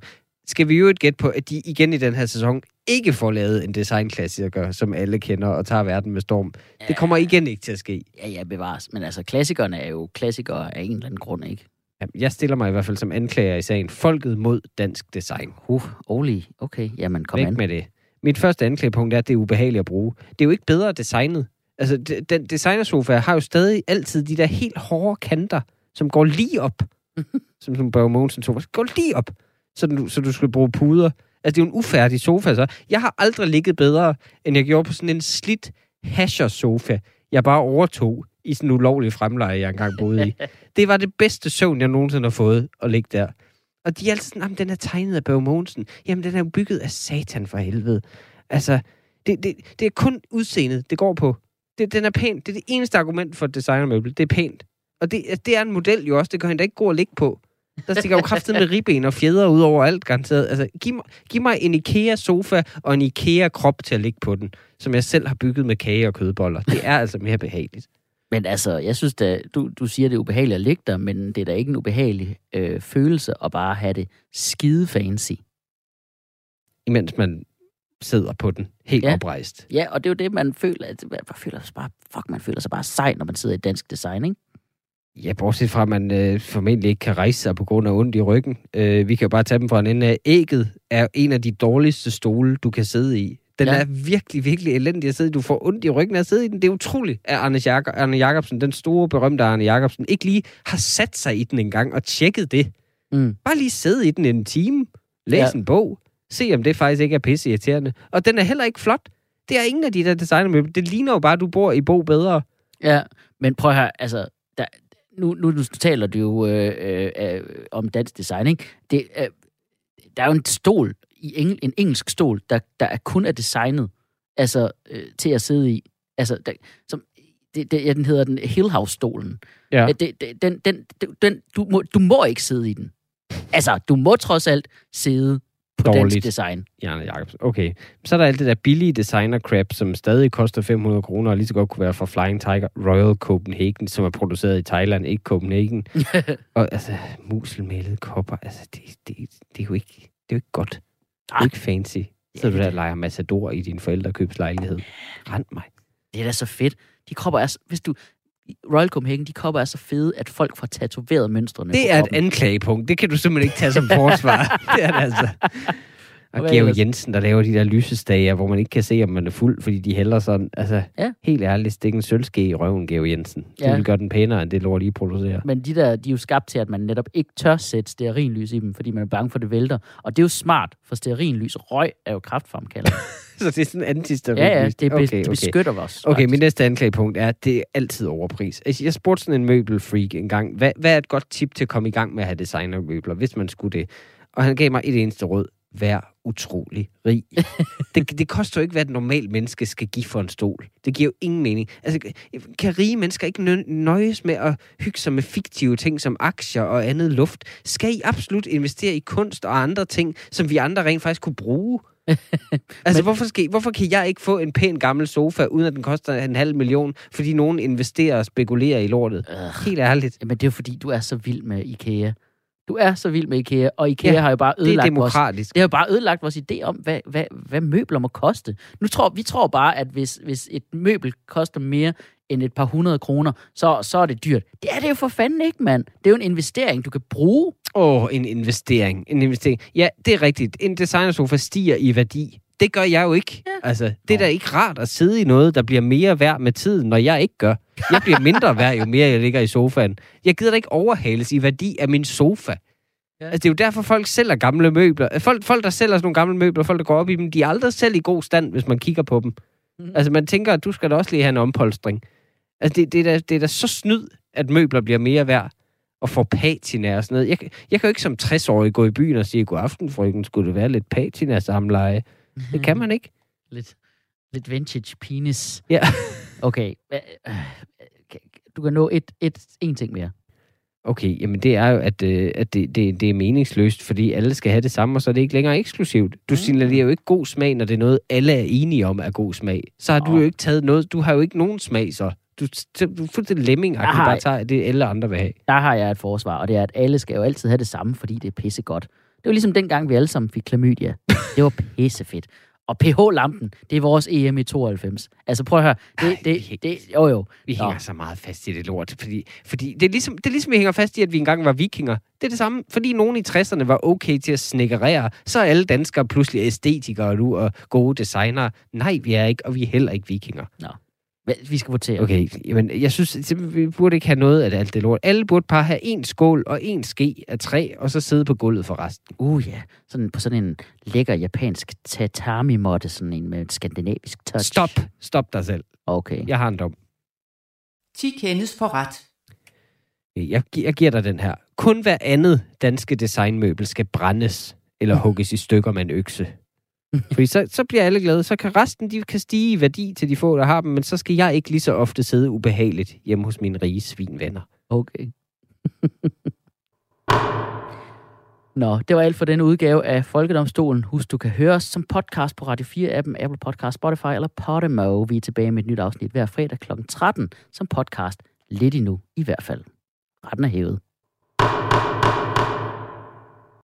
S2: Skal vi jo et gæt på, at de igen i den her sæson ikke får lavet en designklassiker, som alle kender og tager verden med storm. Det kommer igen ikke til at ske.
S3: Ja, ja, bevares. Men altså, klassikerne er jo klassikere af en eller anden grund, ikke?
S2: Jamen, Jeg stiller mig i hvert fald som anklager i sagen. Folket mod dansk design.
S3: Uh, Oli, okay, jamen kom
S2: Væk
S3: an.
S2: med det. Mit første anklagepunkt er, at det er ubehageligt at bruge. Det er jo ikke bedre designet. Altså, de- den designersofa har jo stadig altid de der helt hårde kanter, som går lige op. som som Børge Mogensen sofa. Går lige op, så du, så du skulle bruge puder. Altså, det er jo en ufærdig sofa, så. Jeg har aldrig ligget bedre, end jeg gjorde på sådan en slidt hasher-sofa, jeg bare overtog i sådan en ulovlig fremleje, jeg engang boede i. Det var det bedste søvn, jeg nogensinde har fået at ligge der. Og de er altid sådan, jamen, den er tegnet af Børge Mogensen. Jamen, den er jo bygget af satan for helvede. Altså, det, det, det er kun udseendet, det går på. Det, den er pæn. Det er det eneste argument for et designermøbel. Det er pænt. Og det, det er en model jo også. Det kan han da ikke gå og ligge på. Der stikker jo kraftet med ribben og fjeder ud over alt, garanteret. Altså, giv, mig, giv mig en IKEA-sofa og en IKEA-krop til at ligge på den, som jeg selv har bygget med kage og kødboller. Det er altså mere behageligt.
S3: Men altså, jeg synes da, du, du siger, det er ubehageligt at ligge der, men det er da ikke en ubehagelig øh, følelse at bare have det skide fancy.
S2: Imens man sidder på den, helt
S3: Ja.
S2: ja. oprejst.
S3: Ja, og det er jo det, man føler, at man føler sig bare, fuck, man føler sig bare sej, når man sidder i dansk design, ikke?
S2: Ja, bortset fra, at man øh, formentlig ikke kan rejse sig på grund af ondt i ryggen. Øh, vi kan jo bare tage dem fra en ende af. Ægget er en af de dårligste stole, du kan sidde i. Den
S3: Ja.
S2: er virkelig, virkelig elendig at sidde i. Du får ondt i ryggen af at sidde i den. Det er utroligt, at Arne, Jak- Arne Jacobsen, den store berømte Arne Jacobsen, ikke lige har sat sig i den engang og tjekket det.
S3: Mm.
S2: Bare lige sidde i den en time, læs
S3: Ja.
S2: en bog, se om det faktisk ikke er pisse irriterende. Og den er heller ikke flot. Det er ingen af de der designermøbler. Det ligner jo bare, at du bor i Bo bedre.
S3: Ja, men prøv her, altså, nu, nu, nu taler du jo øh, øh, øh, om dansk design, ikke? Det, øh, der er jo en stol, i engel, en engelsk stol, der, der er kun er designet altså, øh, til at sidde i. Altså, der, som, det, det, ja, den hedder den Hillhouse-stolen.
S2: Ja.
S3: Øh, Det, det, den, den, den, du, må, du må ikke sidde i den. Altså, du må trods alt sidde på dansk
S2: Dårligt.
S3: design.
S2: Jarne Jacobsen. Okay. Så er der alt det der billige designer crap, som stadig koster 500 kroner, og lige så godt kunne være fra Flying Tiger Royal Copenhagen, som er produceret i Thailand, ikke Copenhagen. og altså, muselmalede kopper, altså, det, det, det, er jo ikke, det er jo ikke godt. Det er jo ikke fancy. Så du der og leger Matador i din forældrekøbslejlighed. Rend mig.
S3: Det er da så fedt. De kopper er, hvis du, Royal Copenhagen, de kopper er så fede, at folk får tatoveret mønstrene
S2: Det er et anklagepunkt. Det kan du simpelthen ikke tage som forsvar. det er det altså. Og Georg
S3: ellers?
S2: Jensen, der laver de der lysestager, hvor man ikke kan se, om man er fuld, fordi de hælder sådan. Altså,
S3: Ja.
S2: helt ærligt, stik en sølvske i røven, Georg Jensen. Det
S3: Ja.
S2: vil gøre den pænere, end det lort, I producerer.
S3: Men de der, de er jo skabt til, at man netop ikke tør sætte stearinlys i dem, fordi man er bange for, at det vælter. Og det er jo smart, for stearinlys, røg er jo kraftfremkaldende.
S2: Så det er sådan anti
S3: ja, ja, det, okay, det beskytter os.
S2: Okay,
S3: faktisk.
S2: mit næste anklagepunkt er, at det er altid overpris. Altså, jeg spurgte sådan en møbelfreak en gang, hvad, hvad er et godt tip til at komme i gang med at have designermøbler, hvis man skulle det? Og han gav mig et eneste råd. Vær utrolig rig. det, det koster jo ikke, hvad et normalt menneske skal give for en stol. Det giver jo ingen mening. Altså, kan rige mennesker ikke nø- nøjes med at hygge sig med fiktive ting som aktier og andet luft? Skal I absolut investere i kunst og andre ting, som vi andre rent faktisk kunne bruge? altså, hvorfor, skal, hvorfor kan jeg ikke få en pæn gammel sofa, uden at den koster en halv million, fordi nogen investerer og spekulerer i lortet?
S3: Øh,
S2: Helt ærligt.
S3: jamen, det er jo fordi, du er så vild med IKEA. Du er så vild med IKEA, og IKEA
S2: Ja,
S3: har jo bare
S2: Det er
S3: ødelagt vores
S2: demokratisk.
S3: Det har jo bare ødelagt vores idé om, hvad, hvad, hvad møbler må koste. Nu tror, vi tror bare, at hvis, hvis et møbel koster mere end et par hundrede kroner, så, så er det dyrt. Det er det jo for fanden ikke, mand. Det er jo en investering, du kan bruge.
S2: Åh, oh, en investering. En investering. Ja, det er rigtigt. En designersofa stiger i værdi. Det gør jeg jo ikke. Ja. Altså, det er da ikke rart at sidde i noget, der bliver mere værd med tiden, når jeg ikke gør. Jeg bliver mindre værd, jo mere jeg ligger i sofaen. Jeg gider da ikke overhales i værdi af min sofa. Ja. Altså, det er jo derfor, folk sælger gamle møbler. Folk, folk, der sælger sådan nogle gamle møbler, folk, der går op i dem, de er aldrig selv i god stand, hvis man kigger på dem.
S3: Mhm.
S2: Altså, man tænker, at du skal da også lige have en ompolstring. Altså, det, det, er da, det er da så snyd, at møbler bliver mere værd og får patina og sådan noget. Jeg, jeg kan jo ikke som 60-årig gå i byen og sige, god aften, frøken, skulle det være lidt patina samleje? Det kan man ikke.
S3: Lidt, lidt vintage penis.
S2: Ja.
S3: Okay. øh, Du kan nå et, et, en ting mere.
S2: Okay, jamen det er jo, at, øh, at det, det, det er meningsløst, fordi alle skal have det samme, og så er det ikke længere eksklusivt. Du
S3: Mm.
S2: signalerer jo ikke god smag, når det er noget, alle er enige om er god smag. Så har du
S3: Åh.
S2: jo ikke taget noget, du har jo ikke nogen smag så. Du, du er fuldstændig lemming, at du
S3: har-
S2: bare tager det, alle andre vil have.
S3: Der har jeg et forsvar, og det er, at alle skal jo altid have det samme, fordi det er pissegodt. Det var ligesom dengang, vi alle sammen fik klamydia. Det var pissefedt. Og PH-lampen, det er vores EM i 92. Altså prøv at høre. Det,
S2: Ej,
S3: det,
S2: vi-
S3: det, jo jo.
S2: Vi
S3: Nå.
S2: hænger så meget fast i det lort, fordi, fordi det, er ligesom, det er ligesom, vi hænger fast i, at vi engang var vikinger. Det er det samme, fordi nogen i 60'erne var okay til at snikkerere, så er alle danskere pludselig æstetikere nu og gode designere. Nej, vi er ikke, og vi er heller ikke vikinger.
S3: Hvad- Vi skal votere.
S2: Okay, jamen, jeg synes, simpelthen, vi burde ikke have noget af alt det lort. Alle burde bare have en skål og en ske af træ, og så sidde på gulvet for resten.
S3: Uh ja, sådan på sådan en lækker japansk tatami-måtte, sådan en med et skandinavisk touch.
S2: Stop. Stop dig selv.
S3: Okay.
S2: Jeg har en dom.
S1: 10 kendes for ret.
S2: Jeg, gi- jeg giver dig den her. Kun hver andet danske designmøbel skal brændes eller hugges i stykker med en økse. Fordi så, så bliver alle glade. Så kan resten de kan stige i værdi til de få, der har dem, men så skal jeg ikke lige så ofte sidde ubehageligt hjemme hos mine rige svinvenner.
S3: Okay. Nå, det var alt for denne udgave af Folkedomstolen. Husk, du kan høre os som podcast på Radio 4-appen, Apple Podcast, Spotify eller Podimo. Vi er tilbage med et nyt afsnit hver fredag kl. 13 som podcast. Lidt endnu i hvert fald. Retten er hævet.